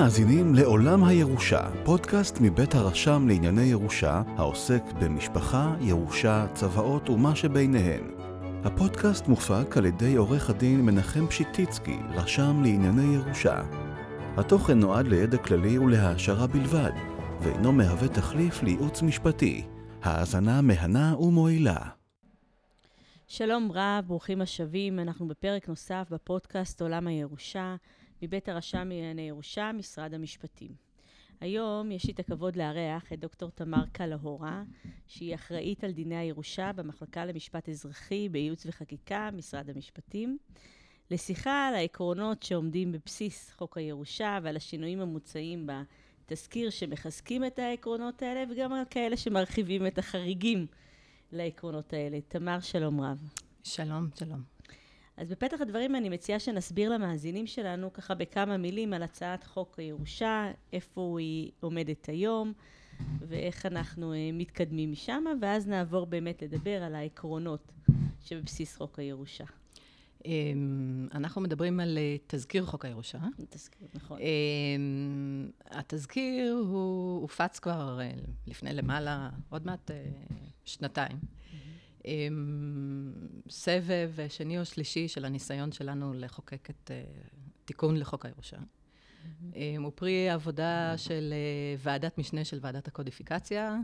מאזינים לעולם הירושה, פודקאסט מבית הרשם לענייני ירושה, העוסק במשפחה, ירושה, צוואות ומה שביניהן. הפודקאסט מופק על ידי עורך הדין מנחם פשיטיצקי, רשם לענייני ירושה. התוכן נועד לידע כללי ולהעשרה בלבד, ואינו מהווה תחליף לייעוץ משפטי. האזנה מהנה ומועילה. שלום רב, ברוכים השבים. אנחנו בפרק נוסף בפודקאסט עולם הירושה, מבית הרשם לענייני ירושה, משרד המשפטים. היום יש לי את הכבוד לארח את דוקטור תמר קלהורה, שהיא אחראית על דיני הירושה במחלקה למשפט אזרחי, בייעוץ וחקיקה, משרד המשפטים, לשיחה על העקרונות שעומדים בבסיס חוק הירושה ועל השינויים המוצעים בתזכיר שמחזקים את העקרונות האלה, וגם על כאלה שמרחיבים את החריגים לעקרונות האלה. תמר, שלום רב. שלום, שלום. אז בפתח הדברים אני מציעה שנסביר למאזינים שלנו ככה בכמה מילים על הצעת חוק הירושה, איפה היא עומדת היום ואיך אנחנו uh, מתקדמים משם, ואז נעבור באמת לדבר על העקרונות שבבסיס חוק הירושה. אמ, אנחנו מדברים על אה, תזכיר חוק הירושה. תזכיר, נכון. אמ, התזכיר הוא הופץ כבר אה, לפני למעלה, עוד מעט שנתיים. סבב שני או שלישי של הניסיון שלנו לחוקק את uh, תיקון לחוק הירושה. Um, הוא פרי עבודה של uh, ועדת משנה של ועדת הקודיפיקציה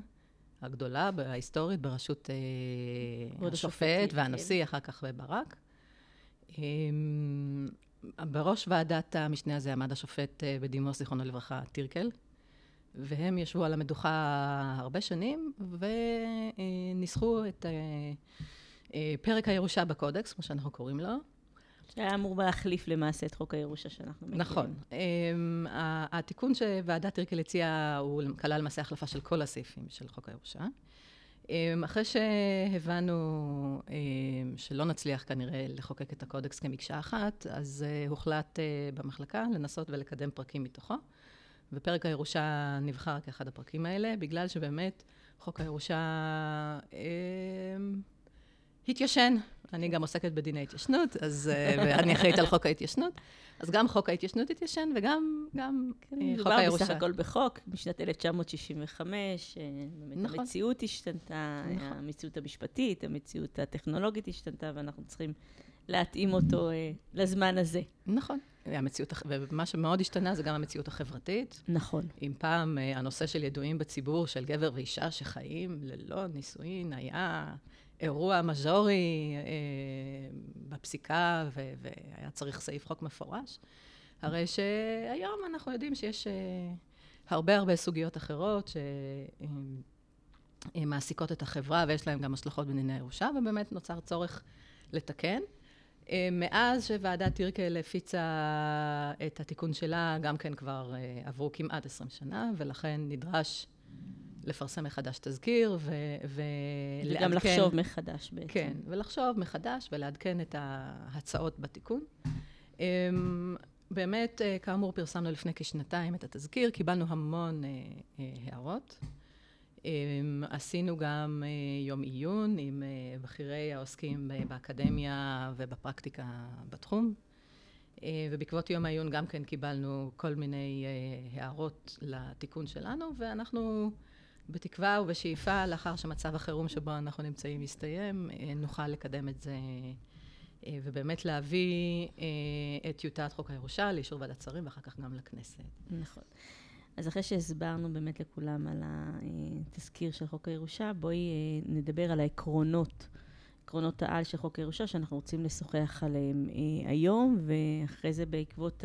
הגדולה, ההיסטורית, בראשות השופט והנשיא, אחר כך ברק. בראש ועדת המשנה הזה עמד השופט בדימוס, זיכרונו לברכה, טירקל. והם ישבו על המדוכה הרבה שנים, וניסחו את אה, אה, פרק הירושה בקודקס, כמו שאנחנו קוראים לו. שהיה אמור להחליף למעשה את חוק הירושה שאנחנו מכירים. נכון. אמ, התיקון שוועדת טירקל הציעה, הוא כלל למעשה החלפה של כל הסעיפים של חוק הירושה. אמ, אחרי שהבנו אמ, שלא נצליח כנראה לחוקק את הקודקס כמקשה אחת, אז אה, הוחלט במחלקה לנסות ולקדם פרקים מתוכו. ופרק הירושה נבחר כאחד הפרקים האלה, בגלל שבאמת חוק הירושה אה, התיישן. אני גם עוסקת בדיני התיישנות, אז, אה, ואני אחראית על חוק ההתיישנות. אז גם חוק ההתיישנות התיישן, וגם גם כן, אה, חוק הירושה. מדובר בסך הכל בחוק, משנת 1965, אה, באמת נכון. המציאות השתנתה, נכון. המציאות המשפטית, המציאות הטכנולוגית השתנתה, ואנחנו צריכים להתאים אותו לזמן הזה. נכון. המציאות, ומה שמאוד השתנה זה גם המציאות החברתית. נכון. אם פעם אה, הנושא של ידועים בציבור, של גבר ואישה שחיים ללא נישואין, היה אירוע מז'ורי אה, בפסיקה, ו- והיה צריך סעיף חוק מפורש, הרי שהיום אנחנו יודעים שיש אה, הרבה הרבה סוגיות אחרות שמעסיקות אה, את החברה ויש להן גם השלכות בדיני הירושה, ובאמת נוצר צורך לתקן. אה, מאז שוועדת טירקל הפיצה את התיקון שלה, גם כן כבר אה, עברו כמעט עשרים שנה, ולכן נדרש לפרסם מחדש תזכיר ולעדכן... וגם לחשוב מחדש בעצם. כן, ולחשוב מחדש ולעדכן את ההצעות בתיקון. אמ, באמת, אה, כאמור, פרסמנו לפני כשנתיים את התזכיר, קיבלנו המון הערות. עשינו גם אה, יום עיון עם אה, בכירי העוסקים באקדמיה ובפרקטיקה בתחום. אה, ובעקבות יום העיון גם כן קיבלנו כל מיני הערות לתיקון שלנו, ואנחנו בתקווה ובשאיפה, לאחר שמצב החירום שבו אנחנו נמצאים יסתיים, נוכל לקדם את זה ובאמת להביא את טיוטת חוק הירושה לאישור ועדת שרים ואחר כך גם לכנסת. נכון. אז אחרי שהסברנו באמת לכולם על התזכיר של חוק הירושה, בואי אה, נדבר על העקרונות, עקרונות העל של חוק הירושה, שאנחנו רוצים לשוחח עליהם אה, היום, ואחרי זה בעקבות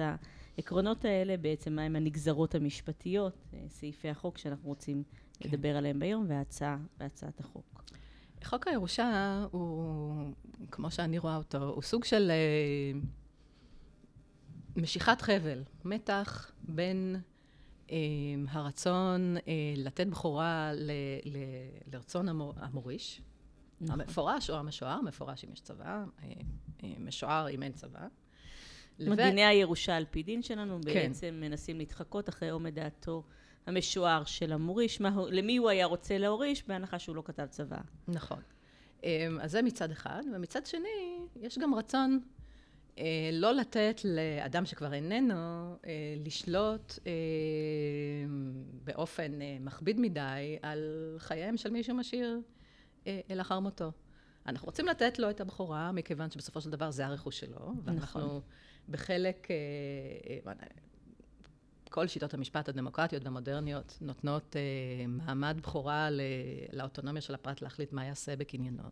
העקרונות האלה, בעצם מהם הנגזרות המשפטיות, אה, סעיפי החוק שאנחנו רוצים כן. לדבר עליהם ביום, וההצעה, והצעת החוק. חוק הירושה הוא, כמו שאני רואה אותו, הוא סוג של משיכת חבל, מתח בין הרצון אה, לתת בכורה לרצון המוריש, נכון. המפורש או המשוער, מפורש אם יש צבא, אה, אה, משוער אם אין צבא. מגיני הירושה על פי דין שלנו כן. בעצם מנסים להתחקות אחרי עומד דעתו המשוער של המוריש, מה, למי הוא היה רוצה להוריש, בהנחה שהוא לא כתב צבא. נכון. אז זה מצד אחד, ומצד שני, יש גם רצון לא לתת לאדם שכבר איננו אה, לשלוט אה, באופן מכביד מדי על חייהם של מי שמשאיר לאחר מותו. אנחנו רוצים לתת לו את הבכורה, מכיוון שבסופו של דבר זה הרכוש שלו, ואנחנו נכון. בחלק, כל שיטות המשפט הדמוקרטיות והמודרניות נותנות מעמד בכורה לאוטונומיה של הפרט להחליט מה יעשה בקניינו.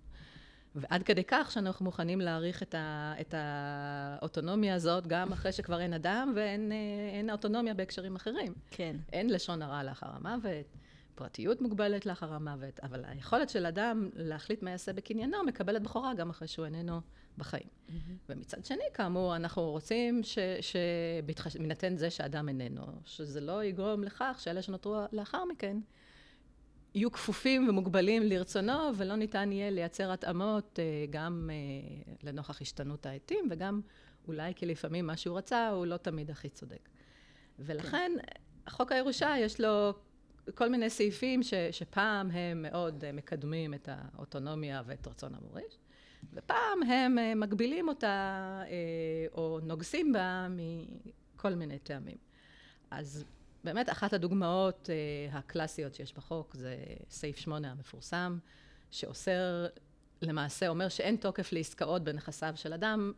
ועד כדי כך שאנחנו מוכנים להעריך את, ה, את האוטונומיה הזאת גם אחרי שכבר אין אדם ואין אין אוטונומיה בהקשרים אחרים. כן. אין לשון הרע לאחר המוות, פרטיות מוגבלת לאחר המוות, אבל היכולת של אדם להחליט מה יעשה בקניינו מקבלת בכורה גם אחרי שהוא איננו בחיים. Mm-hmm. ומצד שני, כאמור, אנחנו רוצים שבהינתן זה שאדם איננו, שזה לא יגרום לכך שאלה שנותרו לאחר מכן, יהיו כפופים ומוגבלים לרצונו, ולא ניתן יהיה לייצר התאמות אה, גם אה, לנוכח השתנות העטים, וגם אולי כי לפעמים מה שהוא רצה הוא לא תמיד הכי צודק. ולכן, כן. חוק הירושה יש לו כל מיני סעיפים ש, שפעם הם מאוד אה, מקדמים את האוטונומיה ואת רצון המוריש, ופעם הם מגבילים אותה או נוגסים בה מכל מיני טעמים. אז באמת אחת הדוגמאות uh, הקלאסיות שיש בחוק זה סעיף 8 המפורסם, שאוסר, למעשה אומר שאין תוקף לעסקאות בנכסיו של אדם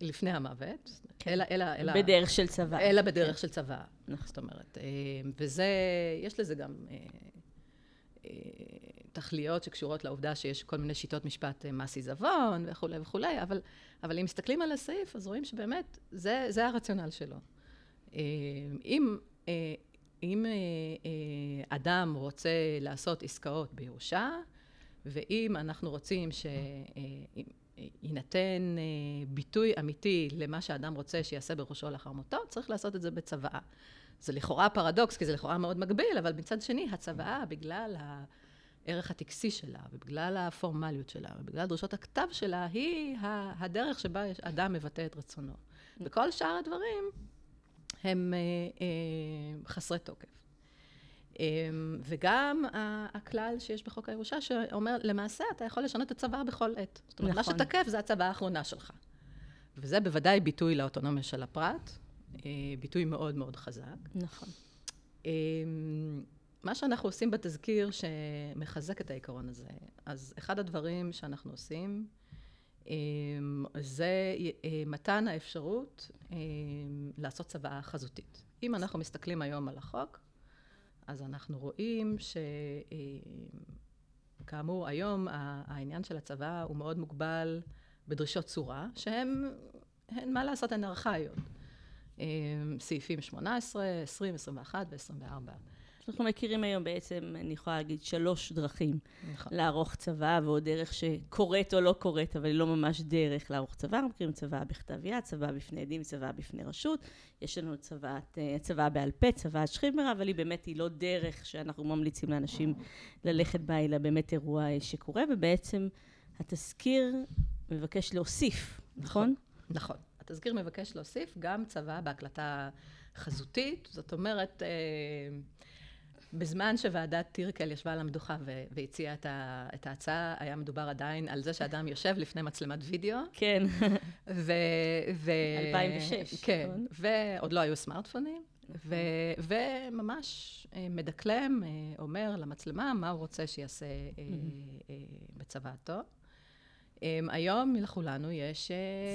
לפני המוות, כן. אלא, אלא, אלא... בדרך של צבא. אלא בדרך כן. של צבא, נכון. זאת אומרת. אה, וזה, יש לזה גם אה, אה, תכליות שקשורות לעובדה שיש כל מיני שיטות משפט מס עיזבון וכולי וכולי, אבל, אבל אם מסתכלים על הסעיף, אז רואים שבאמת זה, זה הרציונל שלו. אה, אם, אה, אם אה, אדם רוצה לעשות עסקאות בירושה, ואם אנחנו רוצים שיינתן ביטוי אמיתי למה שאדם רוצה שיעשה בראשו לאחר מותו, צריך לעשות את זה בצוואה. זה לכאורה פרדוקס, כי זה לכאורה מאוד מגביל, אבל מצד שני, הצוואה, בגלל הערך הטקסי שלה, ובגלל הפורמליות שלה, ובגלל דרישות הכתב שלה, היא הדרך שבה אדם מבטא את רצונו. וכל שאר הדברים הם אה, אה, חסרי תוקף. אה, וגם הכלל שיש בחוק הירושה שאומר, למעשה אתה יכול לשנות את הצוואה בכל עת. זאת אומרת, נכון. מה שתקף זה הצוואה האחרונה שלך. וזה בוודאי ביטוי לאוטונומיה של הפרט, ביטוי מאוד מאוד חזק. נכון. מה שאנחנו עושים בתזכיר שמחזק את העיקרון הזה, אז אחד הדברים שאנחנו עושים, זה אה, מתן האפשרות אמ, לעשות צוואה חזותית. אם אנחנו מסתכלים היום על החוק, אז אנחנו רואים שכאמור אמ, היום העניין של הצוואה הוא מאוד מוגבל בדרישות צורה, שהן, הן, מה לעשות, הן ארכאיות. סעיפים 18, 20, 21 ו-24. אנחנו מכירים היום בעצם, אני יכולה להגיד, שלוש דרכים נכון. לערוך צבא, ועוד דרך שקורית או לא קורית, אבל היא לא ממש דרך לערוך צבא. אנחנו מכירים צבא בכתב יד, צבא בפני עדים, צבא בפני רשות. יש לנו צבאת, אה, צבא בעל פה, צבאת שכימרה, אבל היא באמת, היא לא דרך שאנחנו ממליצים לאנשים ללכת בה, אלא באמת אירוע שקורה, ובעצם התזכיר מבקש להוסיף, נכון? נכון. נכון. התזכיר מבקש להוסיף גם צבא בהקלטה חזותית, זאת אומרת, אה, בזמן שוועדת טירקל ישבה על המדוכה והציעה את, את ההצעה, היה מדובר עדיין על זה שאדם יושב לפני מצלמת וידאו. כן. ו... ו 2006. כן, נכון. ועוד לא היו סמארטפונים. ו, וממש אה, מדקלם, אה, אומר למצלמה מה הוא רוצה שיעשה אה, בצוואתו. היום לכולנו יש...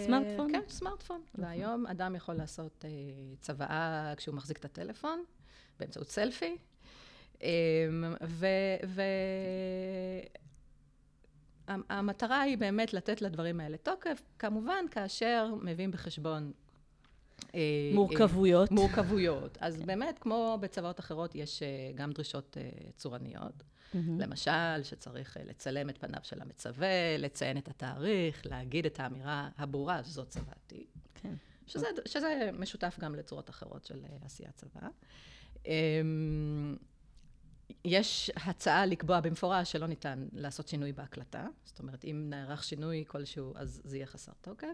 סמארטפון? כן, סמארטפון. נכון. והיום אדם יכול לעשות צוואה כשהוא מחזיק את הטלפון, באמצעות סלפי, אמ, והמטרה היא באמת לתת לדברים האלה תוקף, כמובן כאשר מביאים בחשבון אה, מורכבויות. מורכבויות. אז באמת, כמו בצוואות אחרות, יש אה, גם דרישות אה, צורניות. למשל, שצריך לצלם את פניו של המצווה, לציין את התאריך, להגיד את האמירה הברורה שזאת צוואתי. כן. שזה, שזה משותף גם לצורות אחרות של עשיית צבא. יש הצעה לקבוע במפורש שלא ניתן לעשות שינוי בהקלטה, זאת אומרת, אם נערך שינוי כלשהו, אז זה יהיה חסר תוקף,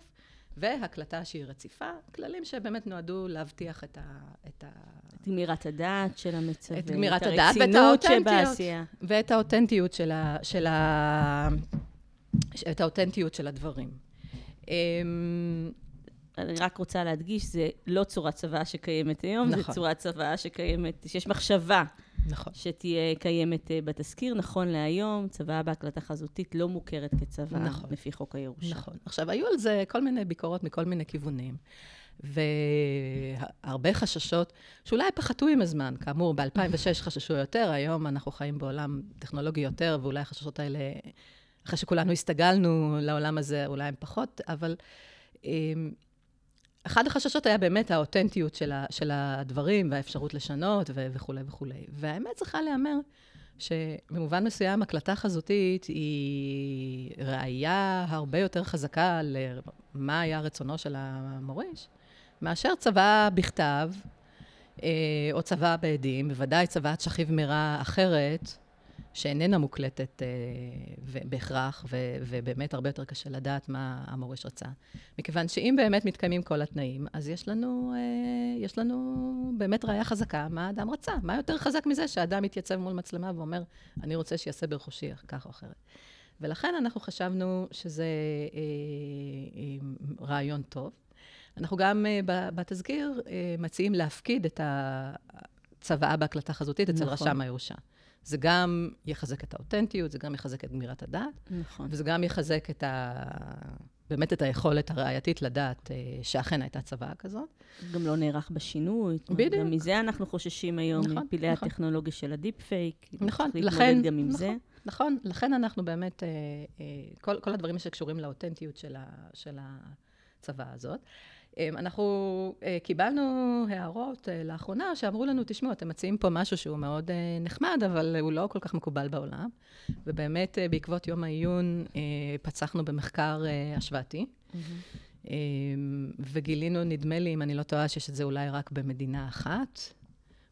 והקלטה שהיא רציפה, כללים שבאמת נועדו להבטיח את ה... את, ה... את גמירת הדעת של המצווה, את גמירת הדעת ואת האותנטיות. ואת האותנטיות של, ה... של, ה... את האותנטיות של הדברים. אמ, אני רק רוצה להדגיש, זה לא צורת צוואה שקיימת היום, נכון. זה צורת צוואה שקיימת, שיש מחשבה נכון. שתהיה קיימת אה, בתזכיר. נכון להיום, צוואה בהקלטה חזותית לא מוכרת כצוואה נכון. לפי חוק הירושה. נכון. עכשיו, היו על זה כל מיני ביקורות מכל מיני כיוונים, והרבה חששות, שאולי פחתו עם הזמן. כאמור, ב-2006 חששו יותר, היום אנחנו חיים בעולם טכנולוגי יותר, ואולי החששות האלה, אחרי שכולנו הסתגלנו לעולם הזה, אולי הם פחות, אבל אמ, אחד החששות היה באמת האותנטיות של, ה, של הדברים והאפשרות לשנות ו- וכולי וכולי. והאמת צריכה להיאמר שבמובן מסוים הקלטה חזותית היא ראייה הרבה יותר חזקה למה היה רצונו של המוריש, מאשר צוואה בכתב, אה, או צוואה בעדים, בוודאי צוואת שכיב מרע אחרת, שאיננה מוקלטת אה, בהכרח, ובאמת הרבה יותר קשה לדעת מה המוריש רצה. מכיוון שאם באמת מתקיימים כל התנאים, אז יש לנו, אה, יש לנו באמת ראייה חזקה מה האדם רצה. מה יותר חזק מזה שאדם מתייצב מול מצלמה ואומר, אני רוצה שיעשה ברכושי כך או אחרת. ולכן אנחנו חשבנו שזה אה, אה, רעיון טוב. אנחנו גם אה, ב- בתזכיר אה, מציעים להפקיד את הצוואה בהקלטה חזותית אצל נכון. רשם הירושה. זה גם יחזק את האותנטיות, זה גם יחזק את גמירת הדעת, נכון. וזה גם יחזק את ה... באמת את היכולת הראייתית לדעת אה, שאכן הייתה צוואה כזאת. גם לא נערך בשינוי. בדיוק. גם מזה אנחנו חוששים היום, נכון, מפלאי נכון. הטכנולוגיה של הדיפ פייק. נכון, צריך לכן- גם עם נכון. זה. נכון, לכן אנחנו באמת, אה, אה, כל, כל הדברים שקשורים לאותנטיות של, ה, של הצוואה הזאת. אה, אנחנו אה, קיבלנו הערות אה, לאחרונה שאמרו לנו, תשמעו, אתם מציעים פה משהו שהוא מאוד אה, נחמד, אבל הוא לא כל כך מקובל בעולם. ובאמת, בעקבות יום העיון, פצחנו במחקר השוואתי. אה, וגילינו, נדמה לי, אם אני לא טועה, שיש את זה אולי רק במדינה אחת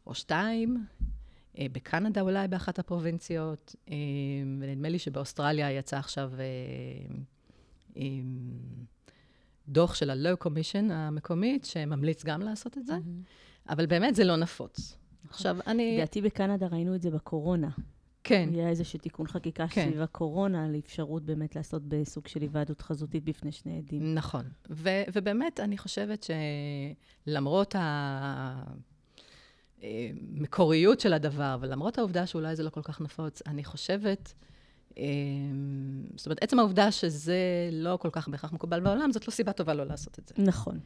או שתיים. בקנדה אולי באחת הפרובינציות, אה, ונדמה לי שבאוסטרליה יצא עכשיו דוח של ה-Low Commission המקומית, שממליץ גם לעשות את זה, אבל באמת זה לא נפוץ. עכשיו, אני... לדעתי בקנדה ראינו את זה בקורונה. כן, היה איזשהו תיקון חקיקה כן. סביב הקורונה, על אפשרות באמת לעשות בסוג של היוועדות חזותית בפני שני עדים. נכון. ו- ובאמת, אני חושבת שלמרות המקוריות של הדבר, ולמרות העובדה שאולי זה לא כל כך נפוץ, אני חושבת, אה, זאת אומרת, עצם העובדה שזה לא כל כך בהכרח מקובל בעולם, זאת לא סיבה טובה לא לעשות את זה. נכון.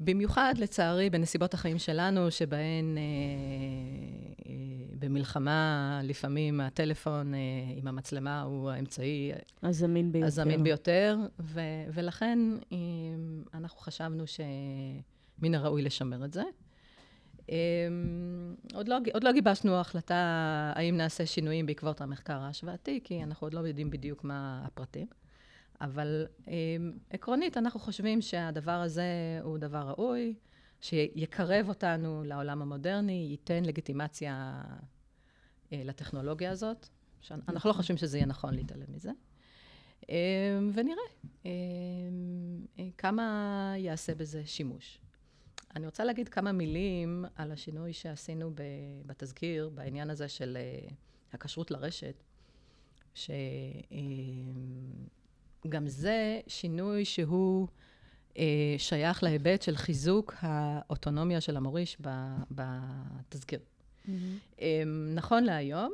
במיוחד, לצערי, בנסיבות החיים שלנו, שבהן אה, אה, במלחמה, לפעמים הטלפון אה, עם המצלמה הוא האמצעי הזמין ביותר. הזמין ביותר, ו- ולכן אה, אנחנו חשבנו שמן הראוי לשמר את זה. אה, עוד לא, עוד לא גיבשנו החלטה האם נעשה שינויים בעקבות המחקר ההשוואתי, כי אנחנו עוד לא יודעים בדיוק מה הפרטים. אבל אה, עקרונית, אנחנו חושבים שהדבר הזה הוא דבר ראוי, שיקרב אותנו לעולם המודרני, ייתן לגיטימציה אה, לטכנולוגיה הזאת. שאנחנו לא חושבים שזה יהיה נכון להתעלם מזה. אה, ונראה אה, אה, כמה יעשה בזה שימוש. אני רוצה להגיד כמה מילים על השינוי שעשינו בתזכיר, בעניין הזה של אה, הכשרות לרשת, שגם זה שינוי שהוא אה, שייך להיבט של חיזוק האוטונומיה של המוריש בתזכיר. אה, נכון להיום,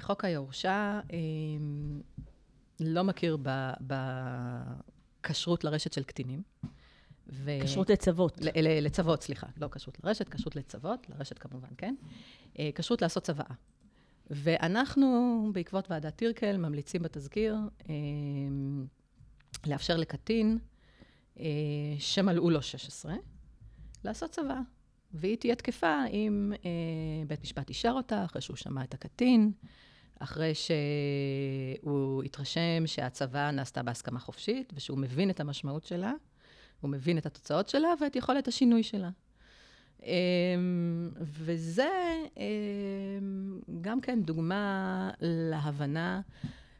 חוק הירושה אה, לא מכיר בכשרות לרשת של קטינים. ו... כשרות לצוות. ל- לצוות, סליחה. לא כשרות לרשת, כשרות לצוות, לרשת כמובן, כן? אה, כשרות לעשות צוואה. ואנחנו, בעקבות ועדת טירקל, ממליצים בתזכיר אה, לאפשר לקטין אה, שמלאו לו 16 לעשות צוואה. והיא תהיה תקפה אם בית משפט אישר אותה, אחרי שהוא שמע את הקטין, אחרי שהוא התרשם שהצוואה נעשתה בהסכמה חופשית, ושהוא מבין את המשמעות שלה, הוא מבין את התוצאות שלה ואת יכולת השינוי שלה. אמ, וזה אמ, גם כן דוגמה להבנה,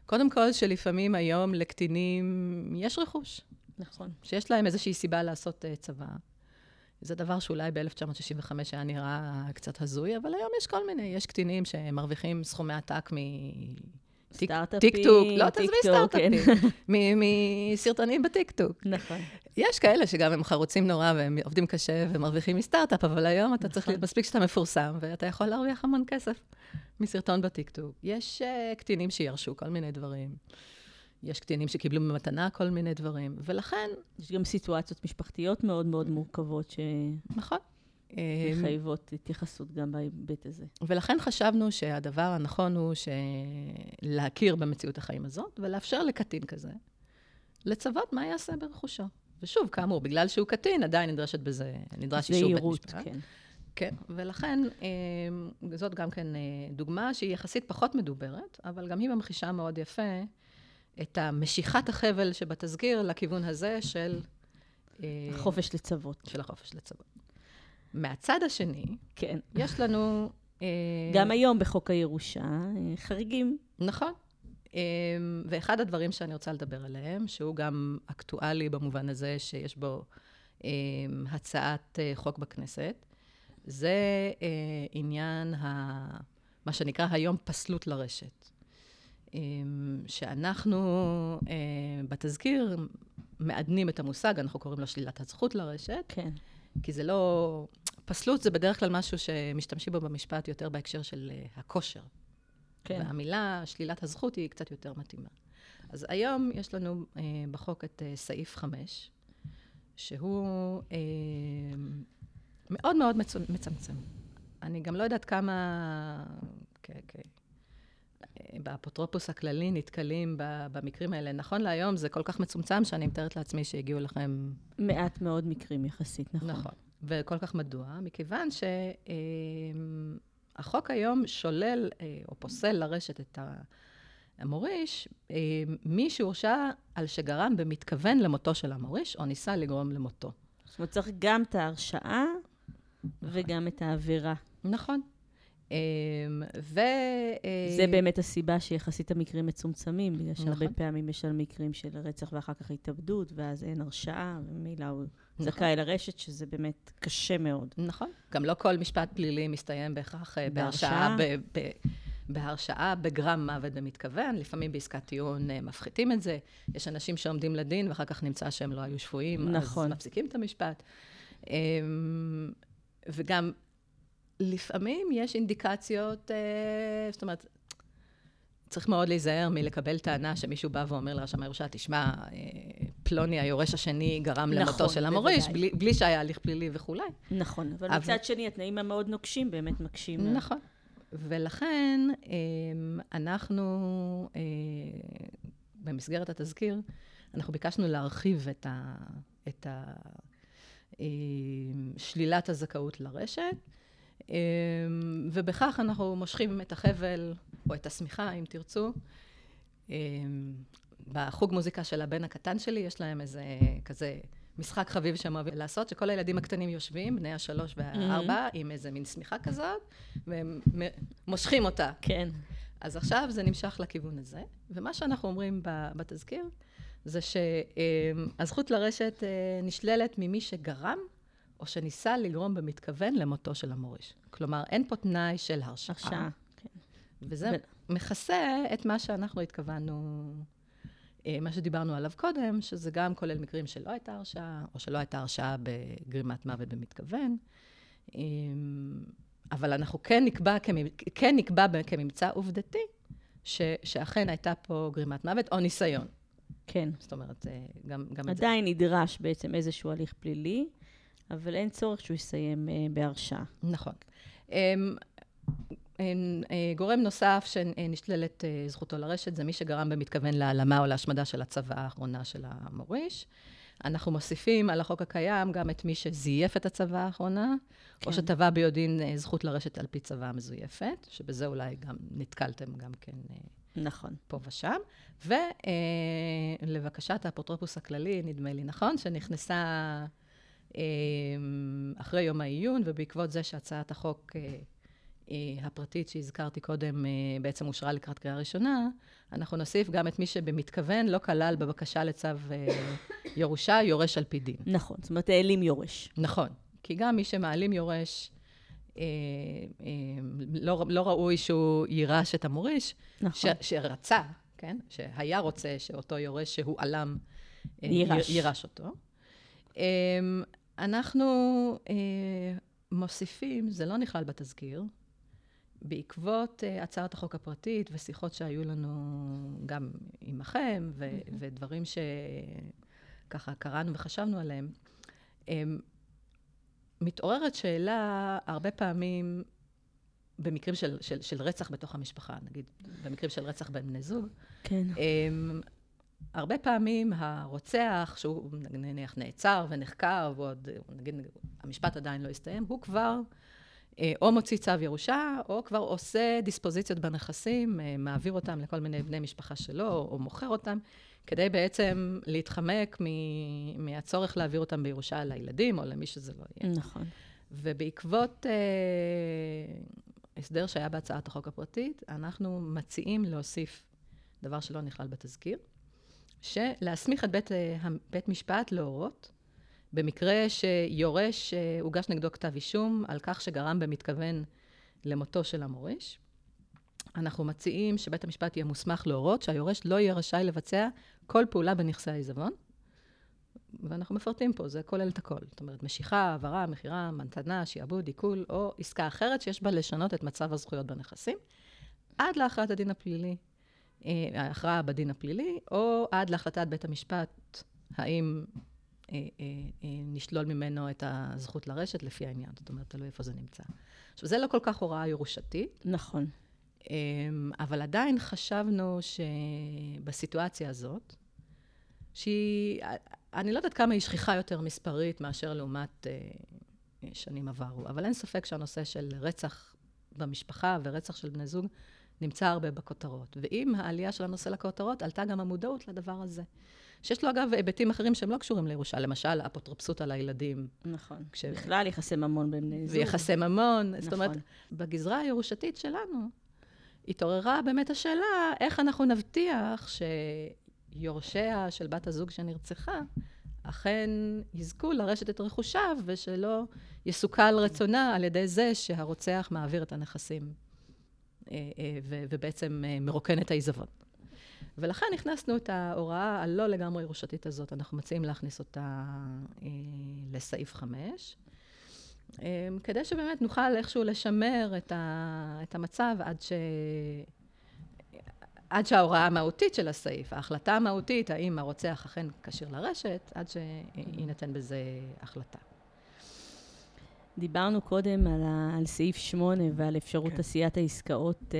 קודם כל, שלפעמים היום לקטינים יש רכוש, נכון. שיש להם איזושהי סיבה לעשות אה, צוואה. זה דבר שאולי ב-1965 היה נראה קצת הזוי, אבל היום יש כל מיני, יש קטינים שמרוויחים סכומי עתק טיק- סטארט-אפים, טיקטוק, לא תעזבי כן. סטארט-אפים, מ- מסרטונים בטיקטוק. נכון. יש כאלה שגם הם חרוצים נורא והם עובדים קשה ומרוויחים מסטארט-אפ, אבל היום אתה צריך, נכון. מספיק שאתה מפורסם, ואתה יכול להרוויח המון כסף מסרטון בטיקטוק. יש uh, קטינים שירשו כל מיני דברים. יש קטינים שקיבלו במתנה כל מיני דברים, ולכן, יש גם סיטואציות משפחתיות מאוד מאוד מורכבות נכון. אה, שמחייבות התייחסות גם בהיבט הזה. ולכן חשבנו שהדבר הנכון הוא. להכיר במציאות החיים הזאת, ולאפשר לקטין כזה לצוות מה יעשה ברכושו. ושוב, כאמור, בגלל שהוא קטין, עדיין נדרשת בזה, נדרש אישור בית משפט. כן. כן, ולכן אה, זאת גם כן אה, דוגמה שהיא יחסית פחות מדוברת, אבל גם היא ממחישה מאוד יפה את המשיכת החבל שבתזכיר לכיוון הזה של... אה, החופש לצוות. של החופש לצוות. מהצד השני, כן. יש לנו... אה, גם היום בחוק הירושה, אה, חריגים. נכון. אה, ואחד הדברים שאני רוצה לדבר עליהם, שהוא גם אקטואלי במובן הזה שיש בו הצעת חוק בכנסת, זה עניין ה... מה שנקרא היום פסלות לרשת. שאנחנו בתזכיר מעדנים את המושג, אנחנו קוראים לו שלילת הזכות לרשת, כן. כי זה לא... פסלות זה בדרך כלל משהו שמשתמשים בו במשפט יותר בהקשר של אה, הכושר. כן. והמילה שלילת הזכות היא קצת יותר מתאימה. אז היום יש לנו אה, בחוק את אה, סעיף 5, שהוא אה, מאוד מאוד מצו, מצמצם. אני גם לא יודעת כמה... כ- כ- באפוטרופוס הכללי נתקלים במקרים האלה. נכון להיום זה כל כך מצומצם, שאני מתארת לעצמי שהגיעו לכם מעט מאוד מקרים יחסית, נכון. נכון. וכל כך מדוע? מכיוון שהחוק היום שולל אה, או פוסל לרשת את המוריש, אה, מי שהורשע על שגרם במתכוון למותו של המוריש, או ניסה לגרום למותו. זאת אומרת, צריך גם את ההרשעה וגם את העבירה. נכון. אה, ו... זה באמת הסיבה שיחסית המקרים מצומצמים, בגלל שהרבה נכון. פעמים יש על מקרים של רצח ואחר כך התאבדות, ואז אין הרשעה, וממילא הוא נכון. זכאי לרשת, שזה באמת קשה מאוד. נכון. גם לא כל משפט פלילי מסתיים בהכרח אה, בהרשעה, בהרשעה בגרם מוות במתכוון. לפעמים בעסקת טיעון אה, מפחיתים את זה. יש אנשים שעומדים לדין ואחר כך נמצא שהם לא היו שפויים, נכון. אז מפסיקים את המשפט. אמ, וגם לפעמים יש אינדיקציות, אה, זאת אומרת, צריך מאוד להיזהר מלקבל טענה שמישהו בא ואומר לרשם הירושה, תשמע, אה, פלוני היורש השני גרם נכון, למותו של המוריש. בלי, בלי שהיה הליך פלילי וכולי. נכון, אבל אבל- מצד שני, התנאים המאוד נוקשים באמת מקשים. נכון. ולכן אמ, אנחנו, אה, במסגרת התזכיר, אנחנו ביקשנו להרחיב את, ה, את ה, שלילת הזכאות לרשת, ובכך אנחנו מושכים את החבל, או את השמיכה, אם תרצו. אמ, בחוג מוזיקה של הבן הקטן שלי, יש להם איזה כזה משחק חביב שהם אוהבים לעשות, שכל הילדים הקטנים יושבים, בני השלוש והארבע, עם איזה מין שמיכה כזאת, והם מושכים אותה. כן. אז עכשיו זה נמשך לכיוון הזה, ומה שאנחנו אומרים בתזכיר, זה שהזכות לרשת אה, נשללת ממי שגרם, או שניסה לגרום במתכוון למותו של המוריש. כלומר, אין פה תנאי של הרשעה. הרשעה. כן. וזה ו- מכסה את מה שאנחנו התכוונו, אה, מה שדיברנו עליו קודם, שזה גם כולל מקרים שלא הייתה הרשעה, או שלא הייתה הרשעה בגרימת מוות במתכוון. אה, אבל אנחנו כן נקבע, כן נקבע כממצא עובדתי, ש, שאכן הייתה פה גרימת מוות או ניסיון. כן. זאת אומרת, אה, גם, גם את זה. עדיין נדרש בעצם איזשהו הליך פלילי, אבל אין צורך שהוא יסיים אה, בהרשעה. נכון. אמ, אמ, אה, גורם נוסף שנשללת אה, זכותו לרשת זה מי שגרם במתכוון להעלמה או להשמדה של הצוואה האחרונה של המוריש. אנחנו מוסיפים על החוק הקיים גם את מי שזייף את הצוואה האחרונה, כן. או שתבע ביודעין אה, זכות לרשת על פי צוואה מזויפת, שבזה אולי גם נתקלתם גם כן אה, נכון. פה ושם. ולבקשת האפוטרופוס הכללי, נדמה לי, נכון? שנכנסה אה, אחרי יום העיון, ובעקבות זה שהצעת החוק אה, אה, הפרטית שהזכרתי קודם אה, בעצם אושרה לקראת קריאה ראשונה, אנחנו נוסיף גם את מי שבמתכוון לא כלל בבקשה לצו אה, ירושה, יורש על פי דין. נכון, זאת אומרת, העלים יורש. נכון, כי גם מי שמעלים יורש, אה, לא, לא ראוי שהוא יירש את המוריש, נכון. ש, שרצה, כן? שהיה רוצה שאותו יורש שהוא עלם, יירש. יירש אותו. אנחנו מוסיפים, זה לא נכלל בתזכיר, בעקבות uh, הצעת החוק הפרטית ושיחות שהיו לנו גם עמכם, ו- mm-hmm. ודברים שככה קראנו וחשבנו עליהם, um, מתעוררת שאלה הרבה פעמים במקרים של, של, של רצח בתוך המשפחה, נגיד במקרים של רצח בין בני זוג. כן. הרבה פעמים הרוצח, שהוא נניח נעצר ונחקר, ועוד, נגיד, המשפט עדיין לא הסתיים, הוא כבר אה, או מוציא צו ירושה, או כבר עושה דיספוזיציות בנכסים, אה, מעביר אותם לכל מיני בני משפחה שלו, או מוכר אותם, כדי בעצם להתחמק מ- מהצורך להעביר אותם בירושה לילדים, או למי שזה לא יהיה. נכון. ובעקבות אה, הסדר שהיה בהצעת החוק הפרטית, אנחנו מציעים להוסיף דבר שלא נכלל בתזכיר, שלהסמיך את בית, אה, בית משפט להורות במקרה שיורש, אה, הוגש נגדו כתב אישום על כך שגרם במתכוון למותו של המוריש. אנחנו מציעים שבית המשפט יהיה מוסמך להורות שהיורש לא יהיה רשאי לבצע כל פעולה בנכסי העיזבון. ואנחנו מפרטים פה, זה כולל את הכל. זאת אומרת, משיכה, העברה, מכירה, מתנה, שיעבוד, עיכול, או עסקה אחרת שיש בה לשנות את מצב הזכויות בנכסים, עד להכרעת הדין הפלילי, ההכרעה בדין הפלילי, או עד להחלטת בית המשפט, האם אה, אה, אה, נשלול ממנו את הזכות לרשת לפי העניין. זאת אומרת, תלוי איפה זה נמצא. עכשיו, זה לא כל כך הוראה ירושתית. נכון. אבל עדיין חשבנו שבסיטואציה הזאת, שהיא, אני לא יודעת כמה היא שכיחה יותר מספרית מאשר לעומת שנים עברו, אבל אין ספק שהנושא של רצח במשפחה ורצח של בני זוג נמצא הרבה בכותרות. ועם העלייה של הנושא לכותרות, עלתה גם המודעות לדבר הזה. שיש לו אגב היבטים אחרים שהם לא קשורים לירושה, למשל אפוטרופסות על הילדים. נכון. כש... בכלל יחסי ממון בין בני זוג. ויחסי ממון. נכון. זאת אומרת, בגזרה הירושתית שלנו, התעוררה באמת השאלה איך אנחנו נבטיח שיורשיה של בת הזוג שנרצחה, אכן יזכו לרשת את רכושיו, ושלא יסוכל רצונה על ידי זה שהרוצח מעביר את הנכסים, ובעצם אה, מרוקן את העיזבון. ולכן הכנסנו את ההוראה הלא לגמרי ירושתית הזאת, אנחנו מציעים להכניס אותה אה, לסעיף 5, אה, כדי שבאמת נוכל איכשהו לשמר את המצב עד, ש, עד שההוראה המהותית של הסעיף, ההחלטה המהותית, האם הרוצח אכן כשיר לרשת, עד שיינתן בזה החלטה. דיברנו קודם על, ה, על סעיף 8 ועל אפשרות כן. עשיית העסקאות אה,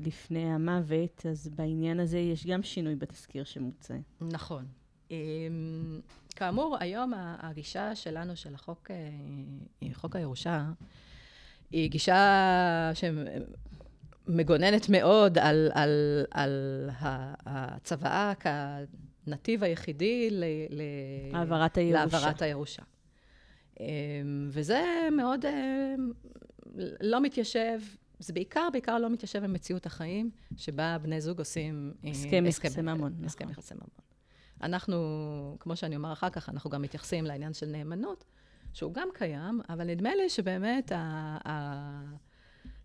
לפני המוות, אז בעניין הזה יש גם שינוי בתזכיר שמוצע. נכון. אה, כאמור, היום הגישה שלנו, של החוק, אה, חוק הירושה, היא גישה שמגוננת מאוד על, על, על הצוואה כנתיב היחידי ל, ל. להעברת הירושה. אמ, וזה מאוד אמ, לא מתיישב, זה בעיקר, בעיקר לא מתיישב עם מציאות החיים, שבה בני זוג עושים... אה, הסכם יחסי ממון. הסכם נכון. יחסי ממון. אנחנו, כמו שאני אומר אחר כך, אנחנו גם מתייחסים לעניין של נאמנות, שהוא גם קיים, אבל נדמה לי שבאמת ה, ה,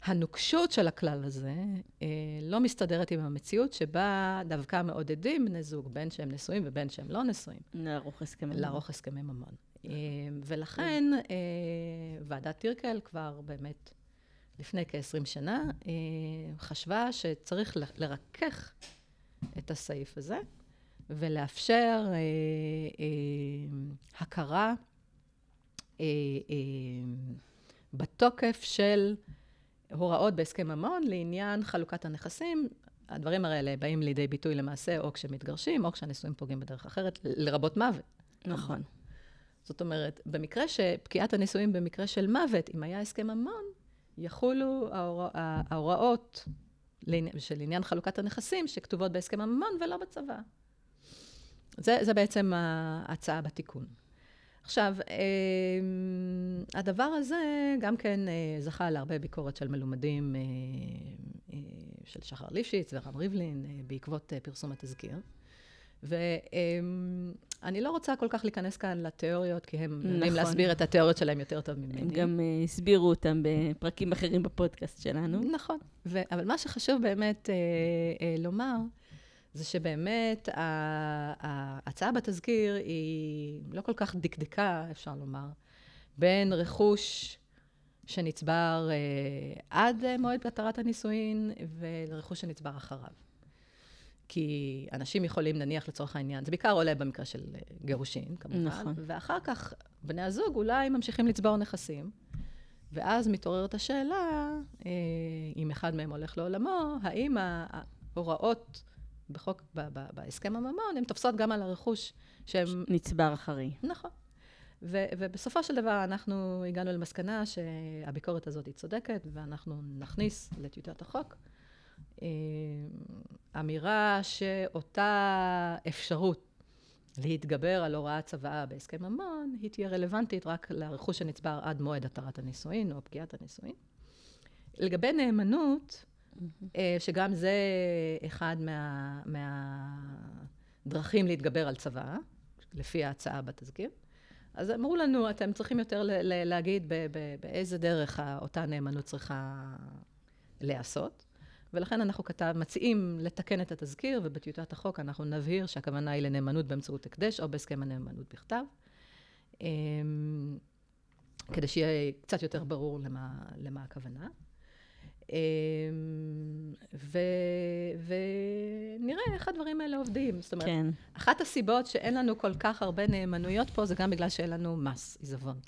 הנוקשות של הכלל הזה אה, לא מסתדרת עם המציאות שבה דווקא מעודדים בני זוג, בין שהם נשואים ובין שהם לא נשואים. לערוך הסכמי ממון. לערוך הסכמי ממון. אה, ולכן אה, ועדת טירקל כבר באמת לפני כ-20 שנה אה, חשבה שצריך לרכך את הסעיף הזה ולאפשר הכרה בתוקף של הוראות בהסכם ממון לעניין חלוקת הנכסים. הדברים האלה באים לידי ביטוי למעשה או כשמתגרשים או כשהנישואים פוגעים בדרך אחרת, לרבות מוות. נכון. זאת אומרת, במקרה שפקיעת הנישואים במקרה של מוות, אם היה הסכם ממון, יחולו ההורא, ההוראות של עניין חלוקת הנכסים שכתובות בהסכם הממון ולא בצבא. זה, זה בעצם ההצעה בתיקון. עכשיו, אמ, הדבר הזה גם כן אה, זכה להרבה ביקורת של מלומדים אה, אה, של שחר ליפשיץ ורם ריבלין בעקבות פרסום התזכיר. ואני לא רוצה כל כך להיכנס כאן לתיאוריות, כי הם יודעים נכון. להסביר את התיאוריות שלהם יותר טוב ממני. הם גם אה, הסבירו אותם בפרקים אחרים בפודקאסט שלנו. נכון. ו- אבל מה שחשוב באמת אה, אה, לומר, זה שבאמת ההצעה בתזכיר היא לא כל כך דקדקה, אפשר לומר, בין רכוש שנצבר אה, עד מועד התרת הנישואין ולרכוש שנצבר אחריו. כי אנשים יכולים, נניח לצורך העניין, זה בעיקר עולה במקרה של אה, גירושין, כמובן, נכון. ואחר כך בני הזוג אולי ממשיכים לצבור נכסים. ואז מתעוררת השאלה, אה, אם אחד מהם הולך לעולמו, האם ההוראות בחוק, ב- ב- בהסכם הממון, הן תופסות גם על הרכוש שהם... נצבר אחרי. נכון. ו- ובסופו של דבר אנחנו הגענו למסקנה שהביקורת הזאת היא צודקת, ואנחנו נכניס לטיוטת החוק אמירה שאותה אפשרות להתגבר על הוראת צוואה בהסכם ממון, היא תהיה רלוונטית רק לרכוש שנצבר עד מועד התרת הנישואין או פקיעת הנישואין. לגבי נאמנות, אה, שגם זה אחד מה, מהדרכים להתגבר על צוואה, לפי ההצעה בתזכיר. אז אמרו לנו, אתם צריכים יותר להגיד באיזה דרך אותה נאמנות צריכה להיעשות. ולכן אנחנו כתב, מציעים לתקן את התזכיר, ובטיוטת החוק אנחנו נבהיר שהכוונה היא לנאמנות באמצעות הקדש או בהסכם הנאמנות בכתב. אמ, כדי שיהיה קצת יותר ברור למה, למה הכוונה. אמ, ו, ונראה איך הדברים האלה עובדים. זאת אומרת, כן. אחת הסיבות שאין לנו כל כך הרבה נאמנויות פה, זה גם בגלל שאין לנו מס עיזבון.